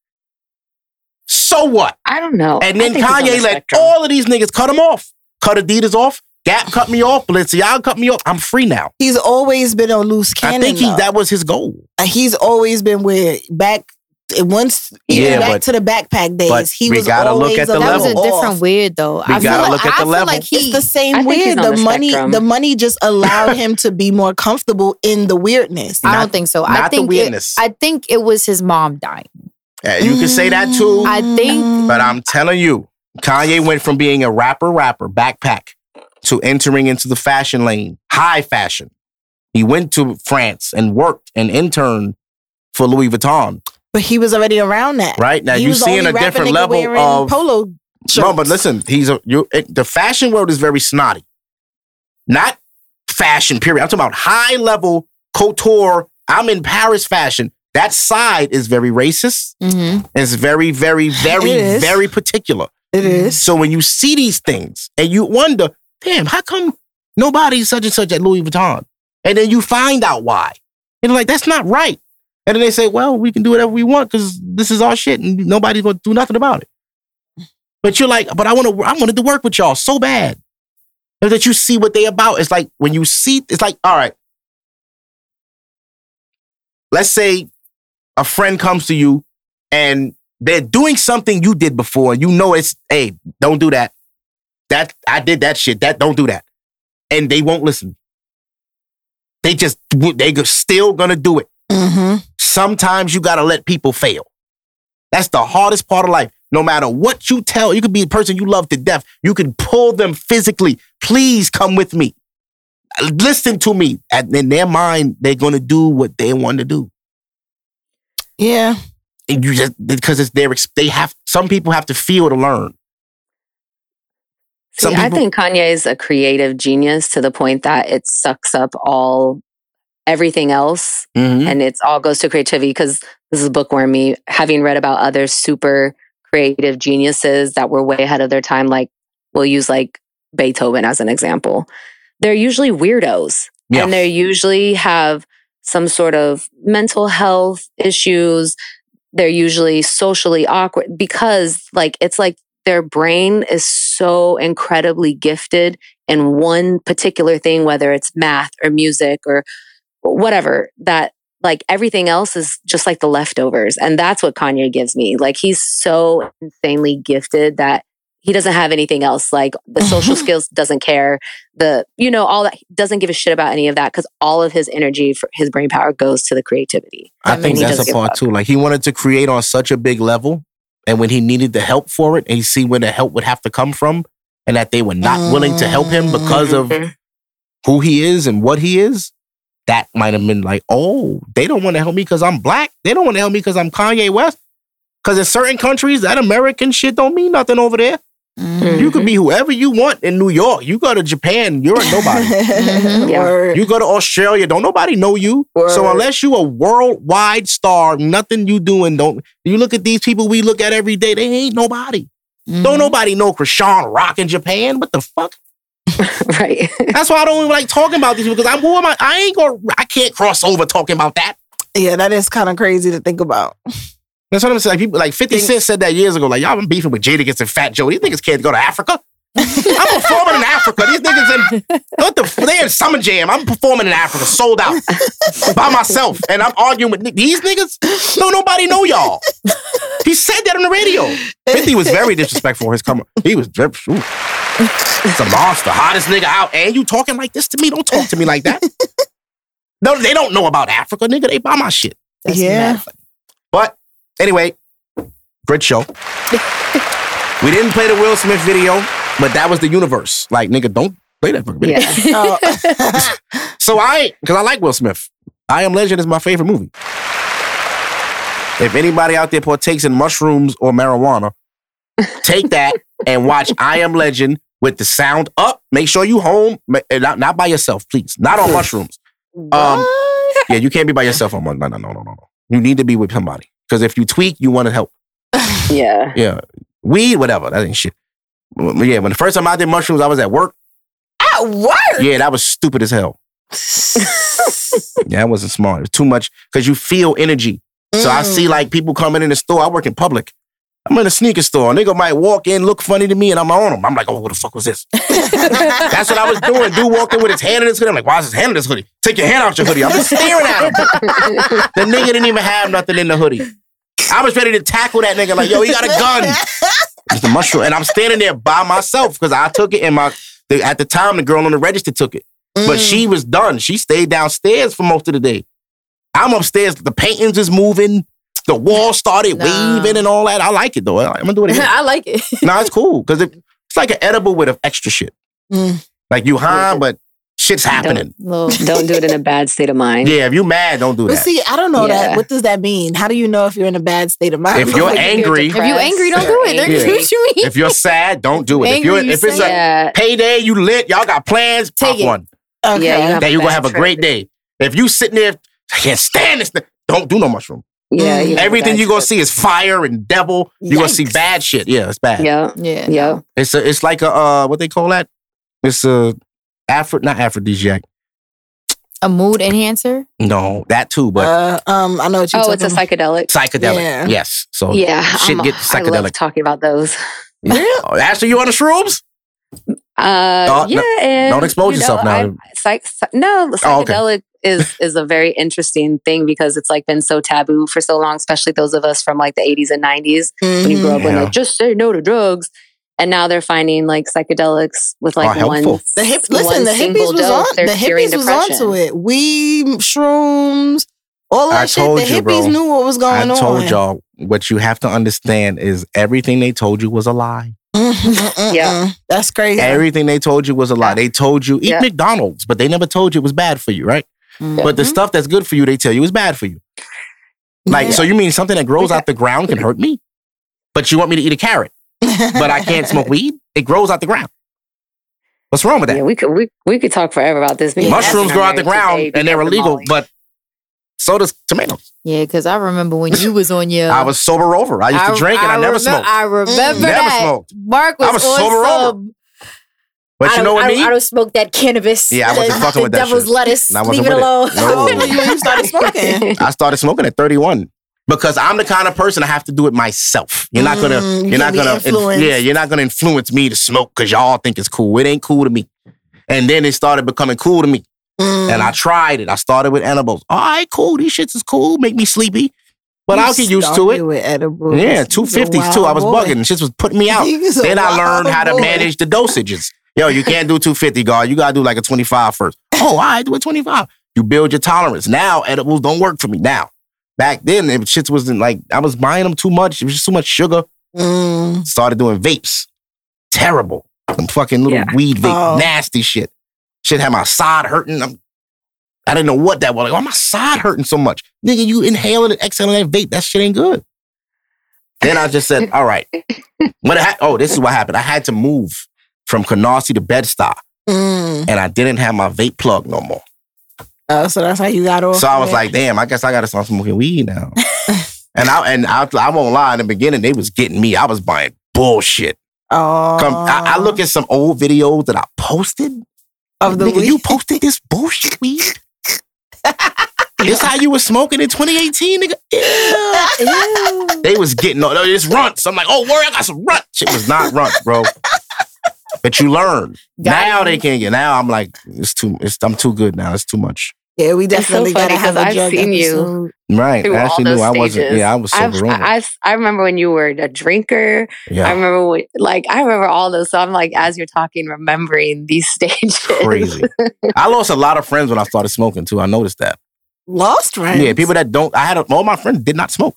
So what? I don't know. And then the Kanye let spectrum. all of these niggas cut them off. Cut Adidas off. Gap cut me off. Balenciaga cut me off. I'm free now. He's always been a loose cannon. I think he though. that was his goal. He's always been where back once even Yeah, back but- to the backpack days. but he was gotta look at the a That was a level different off. weird though. We I feel gotta like, look at I the feel level. like he It's the same think weird. The, the money, spectrum. the money just allowed him to be more comfortable in the weirdness. I don't think so. not I the think it. I think it was his mom dying. Yeah, you can say that too. Mm. I think- But I'm telling you, Kanye went from being a rapper, rapper, backpack, to entering into the fashion lane, high fashion. He went to France and worked and interned for Louis Vuitton. But he was already around that. Right now, He you're seeing a different level of polo. No, but listen, he's a you. It, the fashion world is very snotty. Not fashion. Period. I'm talking about high level couture. I'm in Paris fashion. That side is very racist. Mm-hmm. It's very, very, very, very particular. It is. So when you see these things and you wonder, damn, how come nobody's such and such at Louis Vuitton? And then you find out why. And like, that's not right. And then they say, well, we can do whatever we want because this is our shit and nobody's gonna do nothing about it. But you're like, but I want to, I wanted to work with y'all so bad. That you see what they about. It's like when you see, it's like, all right. Let's say a friend comes to you and they're doing something you did before. You know it's, hey, don't do that. That I did that shit. That don't do that. And they won't listen. They just they're still gonna do it. Mm-hmm. Sometimes you gotta let people fail. That's the hardest part of life. No matter what you tell, you could be a person you love to death. You can pull them physically. Please come with me. Listen to me. And in their mind, they're gonna do what they want to do. Yeah. And you just because it's their they have some people have to feel to learn. See, Some I think Kanye is a creative genius to the point that it sucks up all everything else Mhm. and it's all goes to creativity because this is bookworm me having read about other super creative geniuses that were way ahead of their time like we'll use like beethoven as an example they're usually weirdos Yeah. and they usually have some sort of mental health issues they're usually socially awkward because like it's like their brain is so incredibly gifted in one particular thing whether it's math or music or whatever that like everything else is just like the leftovers and that's what kanye gives me. Like he's so insanely gifted that he doesn't have anything else. Like the social skills doesn't care. The you know all that doesn't give a shit about any of that because all of his energy for his brain power goes to the creativity. I And think that's a part too. Like he wanted to create on such a big level, and when he needed the help for it, and he see where the help would have to come from, and that they were not willing to help him because of Mhm. who he is and what he is, that might have been like, oh, they don't want to help me because I'm black. They don't want to help me because I'm Kanye West. Because in certain countries, that American shit don't mean nothing over there. Mm-hmm. You could be whoever you want in New York. You go to Japan, you're a nobody. Yeah. You go to Australia, don't nobody know you. So unless you a worldwide star, nothing you doing don't. You look at these people we look at every day. They ain't nobody. Mm-hmm. Don't nobody know Chrisean Rock in Japan. What the fuck? right That's why I don't even like talking about these because I'm who am I? I ain't gonna. I can't cross over talking about that. yeah, that is kind of crazy to think about. That's what I'm saying. Like people like 50 Cent said that years ago. Like y'all been beefing with Jadakiss and Fat Joe. These niggas can't go to Africa. I'm performing in Africa. These niggas in what the f- they in Summer Jam. I'm performing in Africa, sold out by myself, and I'm arguing with these niggas. Don't nobody know y'all. He said that on the radio. 50 was very disrespectful his come. He was ooh, it's a monster, hottest nigga out, and you talking like this to me? Don't talk to me like that. No, they don't know about Africa, nigga. They buy my shit. That's Yeah. But anyway, great show. we didn't play the Will Smith video, but that was the universe. Like, nigga, don't play that fucking video. yeah Oh. So I, because I like Will Smith. I Am Legend is my favorite movie. If anybody out there partakes in mushrooms or marijuana, take that and watch I Am Legend with the sound up. Make sure you home, eh, not, not by yourself, please. Not on mushrooms. Um, yeah, you can't be by yourself on mushrooms. No, no, no, no, no, no. You need to be with somebody. Because if you tweak, you want to help. yeah Yeah. Weed, whatever. That ain't shit. Yeah, when the first time I did mushrooms, I was at work. At work. Yeah, that was stupid as hell. Yeah, I wasn't smart. It was too much because you feel energy. So I see Mm. like people coming in the store. I work in public. I'm in a sneaker store. A nigga might walk in, look funny to me, and I'm on him. I'm like, oh, what the fuck was this? That's what I was doing. Dude walking with his hand in his hoodie. I'm like, why is his hand in his hoodie? Take your hand out your hoodie. I'm just staring at him. the nigga didn't even have nothing in the hoodie. I was ready to tackle that nigga like, yo, he got a gun. It's the mushroom. And I'm standing there by myself because I took it and my the, at the time the girl on the register took it. But Mm. she was done. She stayed downstairs for most of the day. I'm upstairs. The paintings is moving. The wall started Nah. waving and all that. I like it though. I'm gonna do it again. I like it. no, it's cool because it, it's like an edible with an extra shit. Mm. Like you high, but shit's happening. Little- don't do it in a bad state of mind Yeah, if you mad, don't do But that. see, I don't know Yeah. that. What does that mean? How do you know if you're in a bad state of mind? If you're Like, angry- if you're angry, don't do it. They're Yeah. what you mean. if you're sad, don't do it. If, you're, you if it's say a yeah payday, you lit, y'all got plans, Take pop it. one. okay. Yeah, you have- That you gonna have a trip. great day. If you sitting there, I can't stand this. thing," Don't do no mushroom. yeah you Everything bad you gonna trip. see is fire and devil. You gonna see bad shit. Yeah, it's bad. yeah Yeah. yeah It's a, it's like a uh, what they call that? It's a Afro, not aphrodisiac. A mood enhancer. No, that too, but uh, um, I know what you're oh talking it's a about. psychedelic psychedelic. yeah. Yes. So yeah shit I'm- get I love talking about those Oh, Ashley, you on the shrooms? Uh, Oh, no- yeah, and, don't expose you yourself now. I- Psych, psych- no, Oh, okay. psychedelic is is a very interesting thing because it's like been so taboo for so long, especially those of us from like the 80s and 90s when you grow up with Yeah. like just say no to drugs. And now they're finding like psychedelics with like Are one. helpful. The hip, one the single hippies was dose, on. they're The hippies was depression. onto it. Weed, shrooms, all that I shit. told The you, hippies bro. knew what was I going on. I told y'all what you have to understand is everything they told you was a lie. Yeah. that's crazy. Everything they told you was a lie. Yeah. They told you eat Yeah. McDonald's, but they never told you it was bad for you, right? Mm. But the stuff that's good for you, they tell you is bad for you. Like, Yeah. so you mean something that grows out the ground can hurt me? But you want me to eat a carrot, but I can't smoke weed? It grows out the ground. What's wrong with that? Yeah, we could we, we could talk forever about this. Me and Mushrooms grow out the ground and they're illegal, Molly. but so does tomatoes. Yeah, because I remember when you was on your. I was sober over. I used to drink and I, never remem- smoked. I remember Never that. smoked. Mark was, I was on sober over. But I you don't, know what I I don't, mean? I don't smoke that cannabis. Yeah, I wasn't the, fucking with the that devil's shit. lettuce. I wasn't Leave it with it. alone. No. How old were you when you started smoking? I started smoking at 31 because I'm the kind of person I have to do it myself. You're not gonna, Mm, you you're not gonna, influenced. yeah, you're not gonna influence me to smoke because y'all think it's cool. It ain't cool to me. And then it started becoming cool to me, Mm. and I tried it. I started with edibles. All right, cool. These shits is cool. Make me sleepy, but You I'll get used to it. With edibles. Yeah, two fifties too. I was boy. bugging. Shit was putting me out. Then I learned how to boy. manage the dosages. Yo, you can't do 250, guard. You gotta do like a 25 first. Oh, right, do a 25. You build your tolerance. Now edibles don't work for me. Now, back then, it shit wasn't like I was buying them too much. It was just too much sugar. Mm. Started doing vapes. Terrible. Some fucking little Yeah. weed vape, Oh. nasty shit. Shit had my side hurting. I'm, I didn't know what that was. Like, why my side hurting so much? Nigga, you inhaling and exhaling that vape. That shit ain't good. Then I just said, all right. What I, oh, this is what happened. I had to move from Canarsie to Bed-Stuy, Mm. and I didn't have my vape plug no more. Oh, so that's how you got off. So I was it. like, damn, I guess I gotta start smoking weed now. and I and I, I won't lie, in the beginning, they was getting me. I was buying bullshit. oh, Come, I, I look at some old videos that I posted. of the Nigga, weed. you posted this bullshit weed? this how you was smoking in 2018, nigga? Yeah. They was getting all it's runts. I'm like, oh, word, I got some runts. Shit was not runts, bro. But you learn. Got now you. they can't get. Now I'm like, it's too. It's I'm too good now. It's too much. Yeah, we definitely funny gotta have 'cause a I've drug seen you episode. Right. through I all actually those knew I wasn't. Yeah, I was I've- sober over. I, I remember when you were a drinker. Yeah, I remember when, like I remember all those. So I'm like, as you're talking, remembering these stages. crazy. I lost a lot of friends when I started smoking too. I noticed that. Lost friends. Yeah, people that don't. I had a, all my friends did not smoke.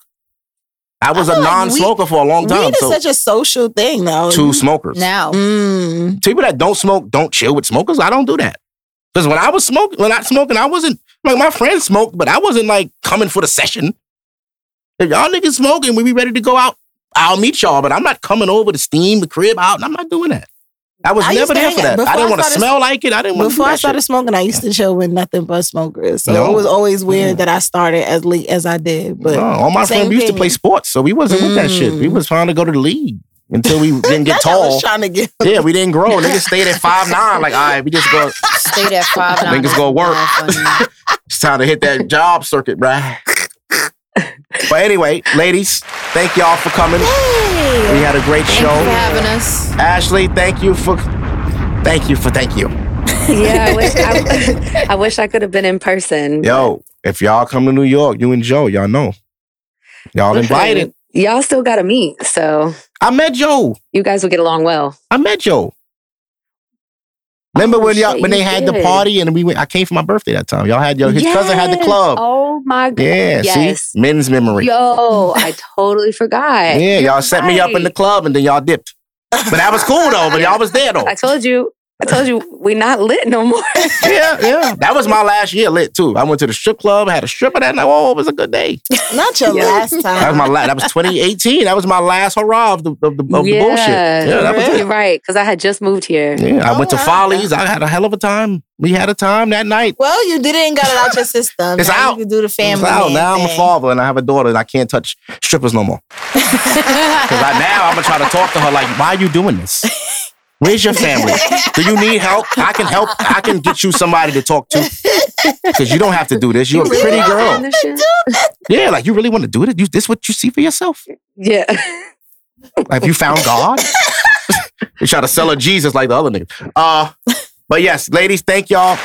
I was I a feel like non-smoker for a long time. Weed is So such a social thing, though. two smokers. Now, Mm. people that don't smoke don't chill with smokers. I don't do that. Because when I was smoking, when I smoking, I wasn't like my friends smoked, but I wasn't like coming for the session. If y'all niggas smoking, we be ready to go out. I'll meet y'all, but I'm not coming over to steam the crib out. and I'm not doing that. I was I never there for that. I didn't want to smell like it. I didn't Before I started shit. smoking, I used to chill with nothing but smokers. So No. it was always weird Mm. that I started as late as I did. But No, all my friends used to play sports, so we wasn't with that shit. We Mm. was trying to go to the league until we didn't get That's what I tall. was trying to get. Yeah, we didn't grow. Niggas stayed at five nine. Like, all right, we just go. stayed at five. nine. Niggas go work. It's time to hit that job circuit, bruh. but anyway, ladies, thank y'all for coming. We had a great show. Thank you show. for having us. Ashley, thank you for thank you for thank you. yeah, I wish I, I wish I could have been in person. Yo, if y'all come to New York, you and Joe, y'all know. Y'all invited. Y'all still got to meet, so I met Joe. you guys will get along well. I met Joe. Remember Oh, when y'all when they had the party and we went I came for my birthday that time. Y'all had your his cousin had the club. Oh my god. yeah, yes. see? Men's memory. Yo, I totally forgot. yeah, y'all set me up in the club and then y'all dipped. But that was cool though, but y'all was there though. I told you. I told you we not lit no more. Yeah, yeah. That was my last year lit too. I went to the strip club, had a stripper that night. Oh, it was a good day. Not your Yeah. last That was my last. That was 2018. That was my last hurrah of the of the, of the bullshit. Yeah, that was it. right. Because I had just moved here. Yeah, I Oh, went to wow. Follies. I had a hell of a time. We had a time that night. well, you didn't got it out your system. It's now out. You can do the family. It's out. man Now I'm a father and I have a daughter and I can't touch strippers no more. Because now I'm gonna try to talk to her like, why are you doing this? Where's your family? Do you need help? I can help. I can get you somebody to talk to. Because you don't have to do this. You're a pretty girl. Yeah, like you really want to do it? You, this what you see for yourself? Yeah. Have you found God? you try to sell her Jesus like the other niggas. Uh, but yes, ladies, thank y'all.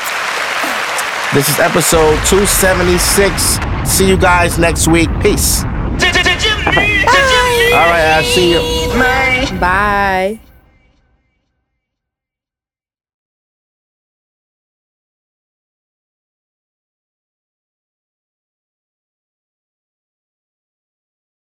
This is episode 276. See you guys next week. Peace. All right, I'll see you. Bye.